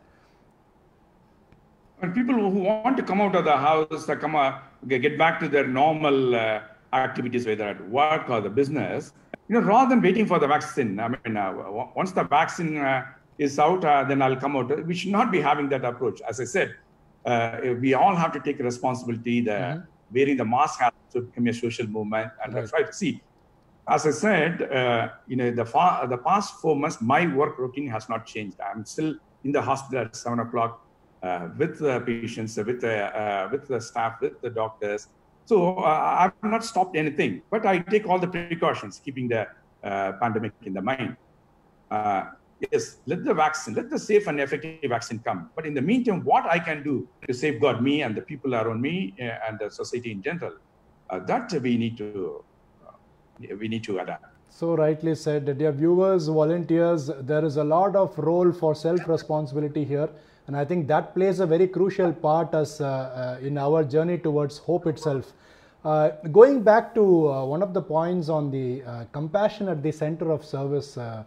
And people who want to come out of the house come uh, get back to their normal uh, activities whether at work or the business you know rather than waiting for the vaccine i mean uh, once the vaccine is out then i'll come out. We should not be having that approach. As i said we all have to take responsibility the mm-hmm wearing the mask has to become a social movement. And right. try to see, as I said, uh, you know, the, far, the past four months, my work routine has not changed. I'm still in the hospital at seven o'clock uh, with the patients, with the, uh, with the staff, with the doctors. So uh, I've not stopped anything, but I take all the precautions, keeping the uh, pandemic in the mind. Uh, yes, let the vaccine, let the safe and effective vaccine come. But in the meantime, what I can do to safeguard me and the people around me uh, and the society in general, uh, that we need to uh, we need to adapt. So rightly said, dear viewers, volunteers, there is a lot of role for self-responsibility here. And I think that plays a very crucial part as uh, uh, in our journey towards hope itself. Uh, going back to one of the points on the compassion at the center of service, uh,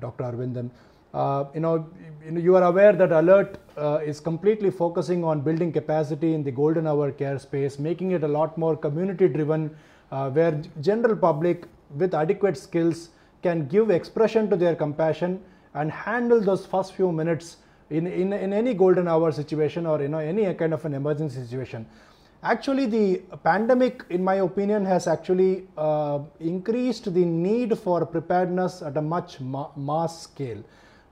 Dr. Arvindan. Uh, you know, you are aware that Alert uh, is completely focusing on building capacity in the golden hour care space, making it a lot more community driven, where general public with adequate skills can give expression to their compassion and handle those first few minutes in, in, in any golden hour situation or you know any kind of an emergency situation Actually, the pandemic, in my opinion, has actually uh, increased the need for preparedness at a much ma mass scale.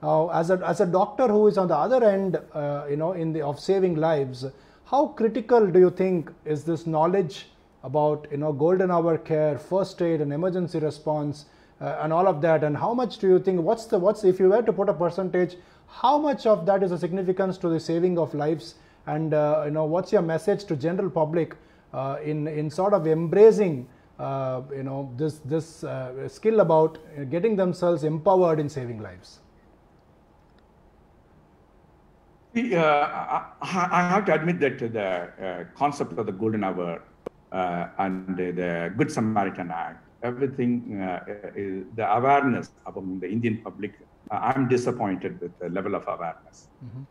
Now, as a, as a doctor who is on the other end, uh, you know, in the of saving lives, how critical do you think is this knowledge about, you know, golden hour care, first aid, and emergency response, uh, and all of that? And how much do you think? What's the what's if you were to put a percentage? How much of that is a significance to the saving of lives? And uh, you know what's your message to general public uh, in in sort of embracing uh, you know this this skill about getting themselves empowered in saving lives uh, I have to admit that the uh, concept of the golden hour uh, and the Good Samaritan Act, everything, is the awareness among the Indian public, I'm disappointed with the level of awareness. Mm-hmm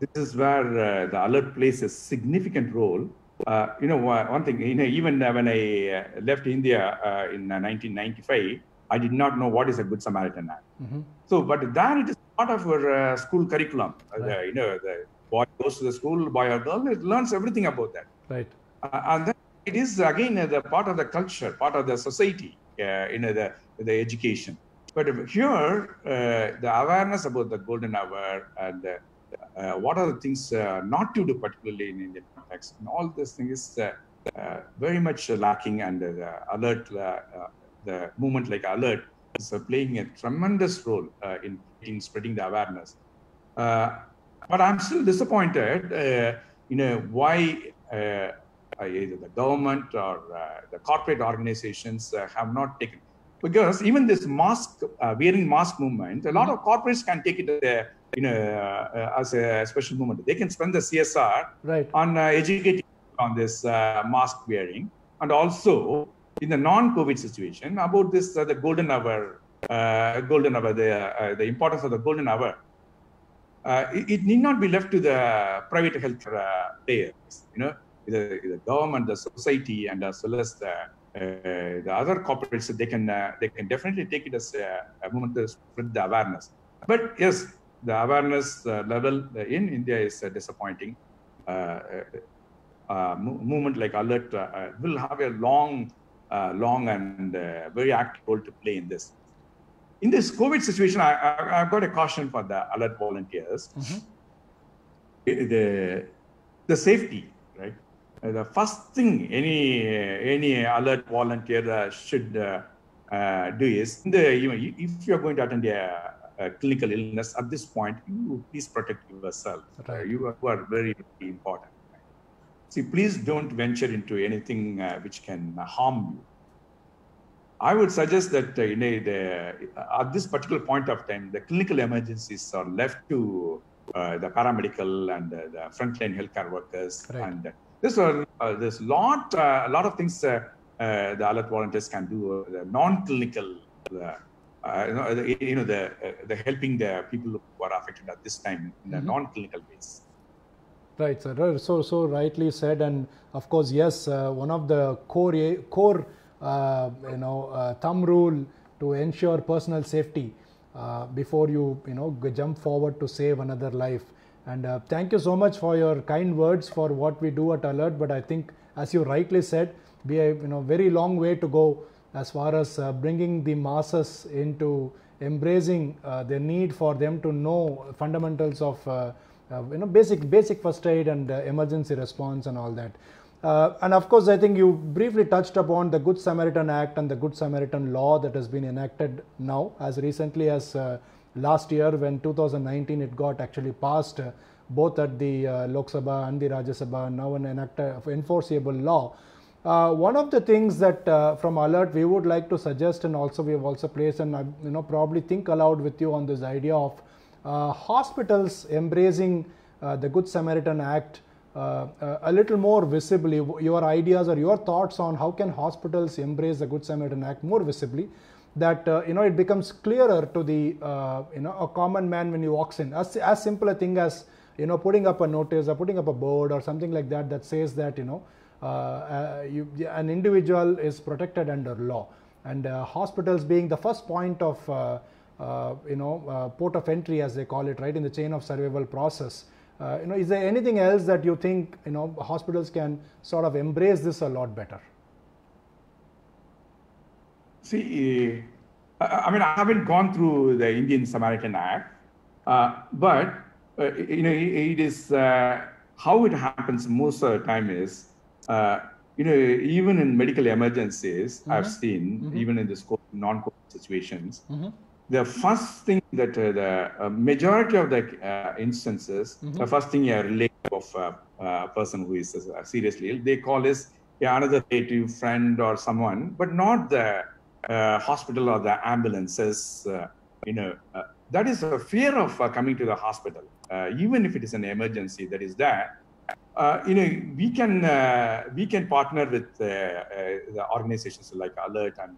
this is where uh, the alert plays a significant role. Uh, you know, one thing, you know, even when I uh, left India uh, in 1995, I did not know what is a Good Samaritan Act. Mm-hmm. So, but there it is part of our uh, school curriculum. Right. you know, the boy goes to the school, boy or girl, it learns everything about that. Right. and then it is again the part of the culture, part of the society, you know, the, the education. But here, the awareness about the golden hour and the uh, what are the things uh, not to do, particularly in Indian context. And all this thing is uh, very much lacking, and the alert, the movement like alert is playing a tremendous role in, in spreading the awareness. but I'm still disappointed, you know, why either the government or uh, the corporate organizations uh, have not taken because even this mask uh, wearing mask movement a lot of corporates can take it you know, uh, as a special movement. They can spend the CSR right. on uh, educating on this uh, mask wearing, and also in the non-COVID situation about this the golden hour, golden hour, the the importance of the golden hour. Uh, it, it, need not be left to the private health uh, players, you know, the, the, government, the society, and as well as the, uh, the other corporates. They can they can definitely take it as a, movement to spread the awareness. But yes, the awareness uh, level in India is uh, disappointing. Uh, movement like Alert will have a long, long and very active role to play in this. In this COVID situation, I, have got a caution for the Alert volunteers. Mm-hmm. The, the safety? The first thing any any alert volunteer uh, should uh, uh, do is the, you know, if you're going to attend a, a, clinical illness at this point, you please protect yourself. Right. you, are, you are very, very important. See, please don't venture into anything uh, which can harm you. I would suggest that uh, you know, the, at this particular point of time, the clinical emergencies are left to uh, the paramedical and the frontline healthcare workers. Right. And there's a uh, there's lot uh, a lot of things uh, uh, the alert volunteers can do. the non-clinical, you know, the, you know the the helping the people who are affected at this time in the mm-hmm. non-clinical ways. Right, sir. So, so rightly said, and of course, yes, uh, one of the core core uh, you know uh, thumb rule to ensure personal safety uh, before you you know jump forward to save another life. And uh, thank you so much for your kind words for what we do at Alert. But I think, as you rightly said, we have you know very long way to go as far as uh, bringing the masses into embracing the need for them to know fundamentals of uh, you know basic basic first aid and uh, emergency response and all that. Uh, and of course, I think you briefly touched upon the Good Samaritan Act and the Good Samaritan law that has been enacted now, as recently as last year when 2019 it got actually passed uh, both at the uh, Lok Sabha and the Rajya Sabha now an enacted enforceable law. Uh, one of the things that from alert we would like to suggest and also we have also placed and you know probably think aloud with you on this idea of uh, hospitals embracing uh, the Good Samaritan Act uh, a little more visibly, your ideas or your thoughts on how can hospitals embrace the Good Samaritan Act more visibly, that uh, you know it becomes clearer to the uh, you know a common man when he walks in. As as simple a thing as you know putting up a notice or putting up a board or something like that that says that you know uh, you, an individual is protected under law, and hospitals being the first point of uh, you know, uh, port of entry as they call it, right, in the chain of survival process. Uh, you know, is there anything else that you think, you know, hospitals can sort of embrace this a lot better? See, I mean, I haven't gone through the Indian Samaritan Act, uh, but uh, you know, it is uh, how it happens most of the time is, you know, even in medical emergencies, mm-hmm. I've seen, mm-hmm. even in this non-COVID situations, mm-hmm the first thing that uh, the uh, majority of the uh, instances, mm-hmm. the first thing a relative of a, person who is uh, seriously ill, they call is yeah, another relative, friend, or someone, but not the uh, hospital or the ambulances. Uh, you know, uh, that is a fear of uh, coming to the hospital, uh, even if it is an emergency that is there. you know, we can we can partner with the organizations like Alert and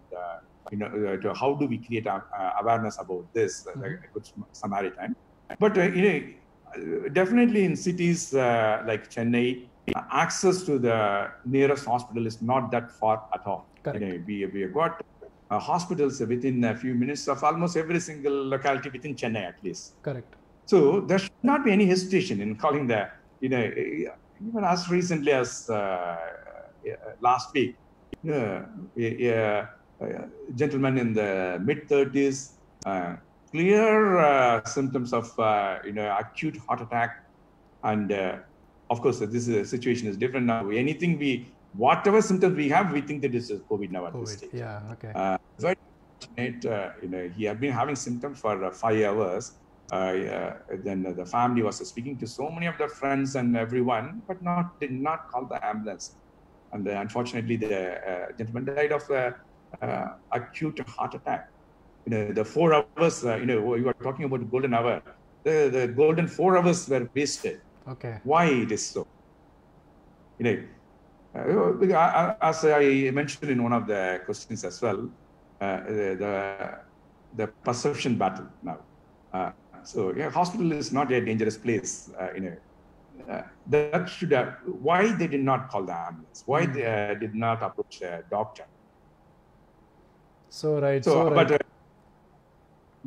you know, uh, to how do we create uh, awareness about this, mm-hmm. like a good Samaritan. But uh, you know, definitely in cities like Chennai, access to the nearest hospital is not that far at all. Correct. You know, we, we have got uh, hospitals within a few minutes of almost every single locality within Chennai at least. Correct. So there should not be any hesitation in calling the, you know, even as recently as uh, last week, uh, gentleman in the mid 30s, uh, clear uh, symptoms of uh, you know acute heart attack, and of course this is, a situation is different now. Anything we whatever symptoms we have, we think that this is COVID now at COVID, this stage. Yeah, okay. Uh, very fortunate, uh, you know, he had been having symptoms for uh, five hours. then the family was speaking to so many of their friends and everyone, but not did not call the ambulance. And unfortunately, the gentleman died of uh, acute heart attack. You know, the four hours, uh, you know, you are talking about the golden hour. The, the golden four hours were wasted. Okay. Why it is so? You know, uh, as I mentioned in one of the questions as well, uh, the, the perception battle now. Uh, so yeah, hospital is not a dangerous place. Uh, you know, uh, that should have, why they did not call the ambulance? Why they did not approach a doctor? So right. So, so right. but uh,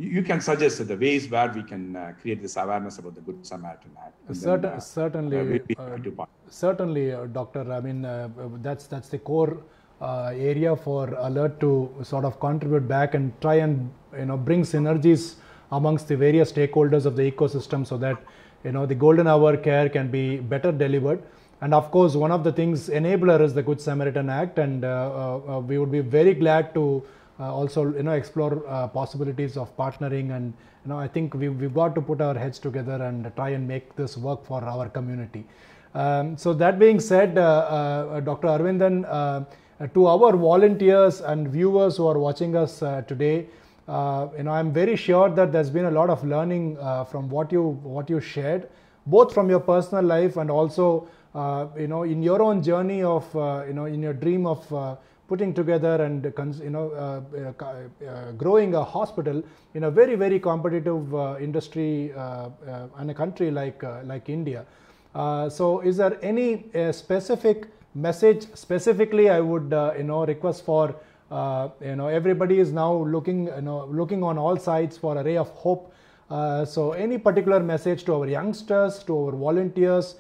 you can suggest the ways where we can uh, create this awareness about the Good Samaritan Act. Certain, then, uh, certainly, uh, certainly, uh, Doctor. I mean, that's that's the core area for Alert to sort of contribute back and try and you know bring synergies amongst the various stakeholders of the ecosystem so that you know the golden hour care can be better delivered and of course one of the things enabler is the good samaritan act and uh, uh, we would be very glad to uh, also you know explore uh, possibilities of partnering and you know I think we we've got to put our heads together and try and make this work for our community. Um, so that being said, uh, uh, Dr. Arvindan, uh, to our volunteers and viewers who are watching us uh, today, uh, you know, I'm very sure that there's been a lot of learning uh, from what you what you shared, both from your personal life and also, uh, you know, in your own journey of, uh, you know, in your dream of uh, putting together and you know uh, uh, uh, growing a hospital in a very very competitive uh, industry uh, uh, and a country like like India. So, is there any specific message specifically? I would you know request for you know everybody is now looking you know looking on all sides for a ray of hope. So, any particular message to our youngsters, to our volunteers,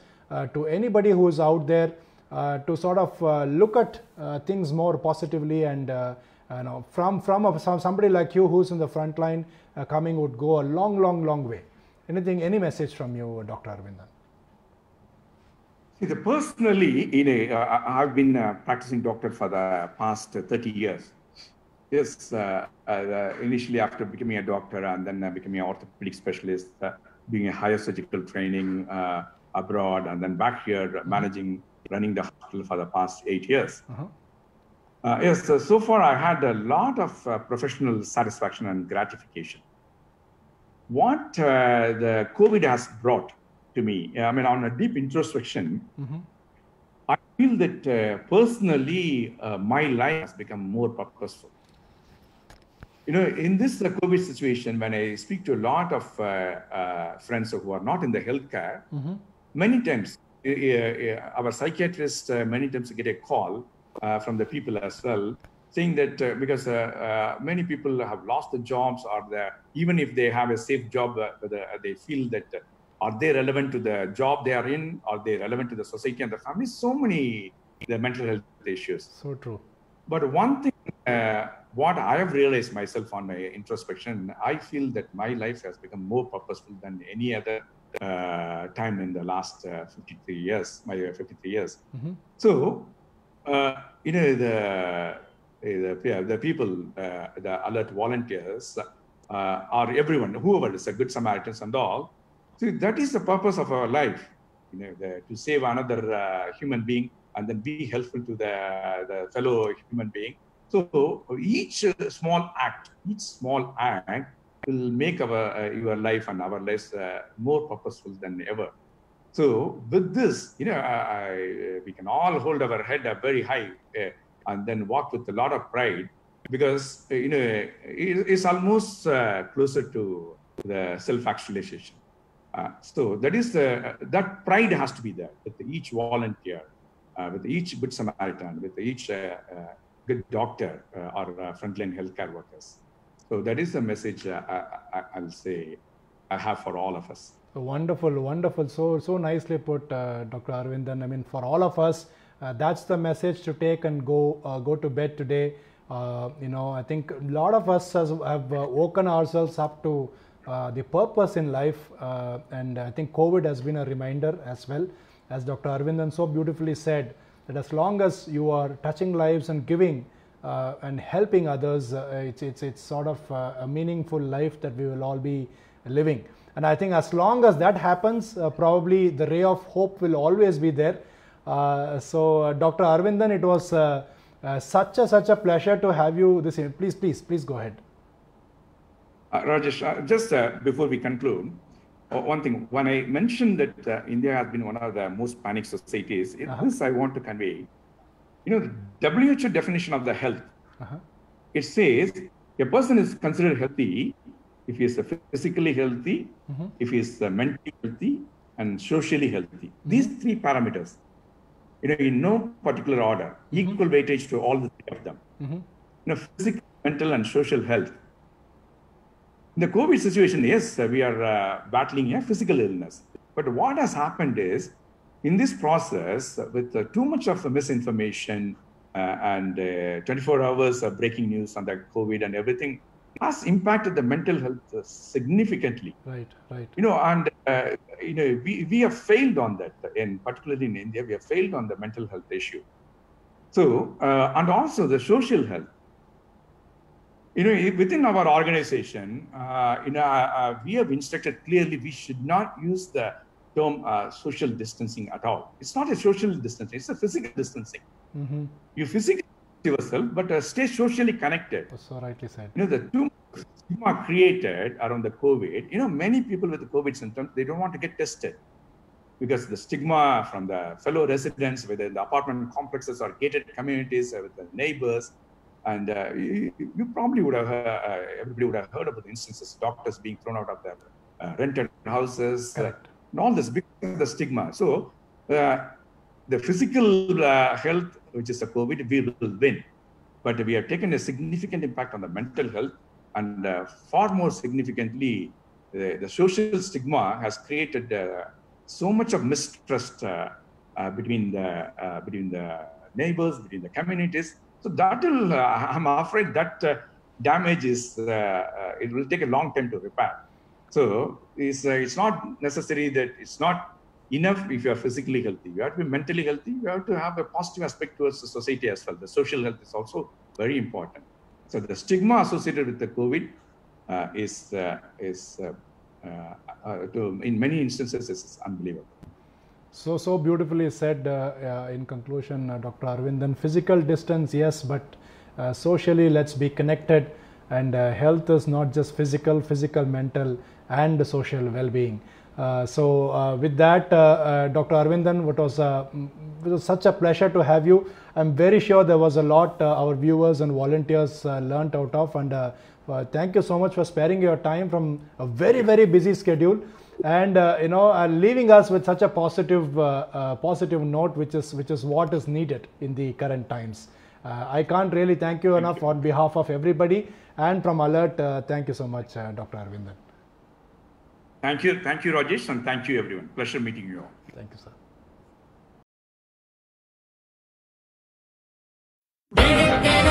to anybody who is out there to sort of uh, look at uh, things more positively and uh, you know from from a, somebody like you who's in the front line uh, coming would go a long long long way anything any message from you dr arvindan See, the personally, you know, uh, I've been uh, practicing doctor for the past uh, 30 years. Yes, uh, uh, initially after becoming a doctor and then uh, becoming an orthopedic specialist, uh, doing a higher surgical training uh, abroad, and then back here uh, managing, running the hospital for the past eight years. uh-huh. Uh, yes, so, so far I had a lot of uh, professional satisfaction and gratification. What uh, the COVID has brought to me, I mean, on a deep introspection, Mhm. I feel that uh, personally, uh, my life has become more purposeful. You know, in this uh, COVID situation, when I speak to a lot of uh, uh, friends who are not in the healthcare, Mhm. many times uh, uh, our psychiatrists uh, many times get a call uh, from the people as well saying that uh, because uh, uh, many people have lost their jobs or the, even if they have a safe job uh, the, they feel that uh, are they relevant to the job they are in? Are they relevant to the society and the family? So many the mental health issues. So true. But one thing, uh, what I have realized myself on my introspection, I feel that my life has become more purposeful than any other time in the last uh, 53 years, my uh, 53 years. Mhm. So, uh, you know, the, the, the people, uh, the alert volunteers, uh, or everyone, whoever is a good Samaritans and all, so that is the purpose of our life, you know, the, to save another uh, human being and then be helpful to the, the fellow human being. So each uh, small act, each small act will make our uh, your life and our lives uh, more purposeful than ever. So with this, you know, I, we can all hold our head up very high uh, and then walk with a lot of pride because uh, you know it, it's almost uh, closer to the self-actualization. Uh, so that is the that pride has to be there with each volunteer, uh, with each good Samaritan, with each uh, uh, good doctor uh, or uh, frontline healthcare workers. So that is the message uh, I, I, I'll say I have for all of us. Wonderful, wonderful. So, so nicely put, uh, Dr. Arvindan. I mean, for all of us, uh, that's the message to take and go uh, go to bed today. Uh, you know, I think a lot of us has, have uh, woken ourselves up to uh, the purpose in life, and I think COVID has been a reminder as well. As Dr. Arvindan so beautifully said, that as long as you are touching lives and giving uh, and helping others, uh, it's, it's, it's sort of uh, a meaningful life that we will all be living. And I think as long as that happens, uh, probably the ray of hope will always be there. Uh, so, uh, Dr. Arvindan, it was uh, uh, such a such a pleasure to have you. This evening. please, please, please go ahead. Uh, Rajesh, uh, just uh, before we conclude, uh, one thing, when I mentioned that uh, India has been one of the most panicked societies, Uh-huh. this I want to convey, you know, the WHO definition of the health, Uh-huh. it says a person is considered healthy if he is physically healthy, Mhm. if he is uh, mentally healthy, and socially healthy. These three parameters, you know, in no particular order, equal weightage to all the three of them. Mhm. You know, physical, mental, and social health. In the COVID situation, yes, uh, we are uh, battling a physical illness. But what has happened is, in this process, with uh, too much of the misinformation uh, and uh, 24 hours of breaking news on the COVID and everything, has impacted the mental health uh, significantly. Right, right. you know and uh, you know we, we have failed on that in particularly in india we have failed on the mental health issue. So uh, and also the social health. You know, within our organization, uh, you know, uh, we have instructed clearly we should not use the term uh, social distancing at all. It's not a social distancing; it's a physical distancing. Mm-hmm. You physically yourself, but uh, stay socially connected. So rightly said. You know, the two stigma created around the COVID. You know, many people with the COVID symptoms they don't want to get tested because the stigma from the fellow residents, whether in the apartment complexes or gated communities, uh, with the neighbors, and uh, you, you, probably would have, uh, everybody would have heard about the instances, doctors being thrown out of their uh, rented houses, uh, and all this because of the stigma. So uh, the physical uh, health, which is a COVID, we will win. But we have taken a significant impact on the mental health, and far more significantly, the, the, social stigma has created so much of mistrust between the between the neighbors, between the communities, so that will, uh, I'm afraid that uh, damage is, uh, it will take a long time to repair. So it's, it's not necessary that it's not enough if you are physically healthy. You have to be mentally healthy. You have to have a positive aspect towards the society as well. The social health is also very important. So the stigma associated with the COVID uh, is uh, is uh, to, in many instances is unbelievable. So, so beautifully said uh, uh, in conclusion, uh, Dr. then Physical distance, yes, but uh, socially, let's be connected. And uh, health is not just physical, physical, mental, and social well being. Uh, so, with that, Dr. Aravindan, it was, it was such a pleasure to have you. I'm very sure there was a lot our viewers and volunteers learnt out of. And thank you so much for sparing your time from a very, very busy schedule and uh, you know uh, leaving us with such a positive uh, uh positive note which is which is what is needed in the current times uh, i can't really thank you enough on behalf of everybody and from alert uh, thank you so much dr aravindan Thank you. Thank you, Rajesh, and thank you, everyone. Pleasure meeting you all. Thank you, sir. It, it.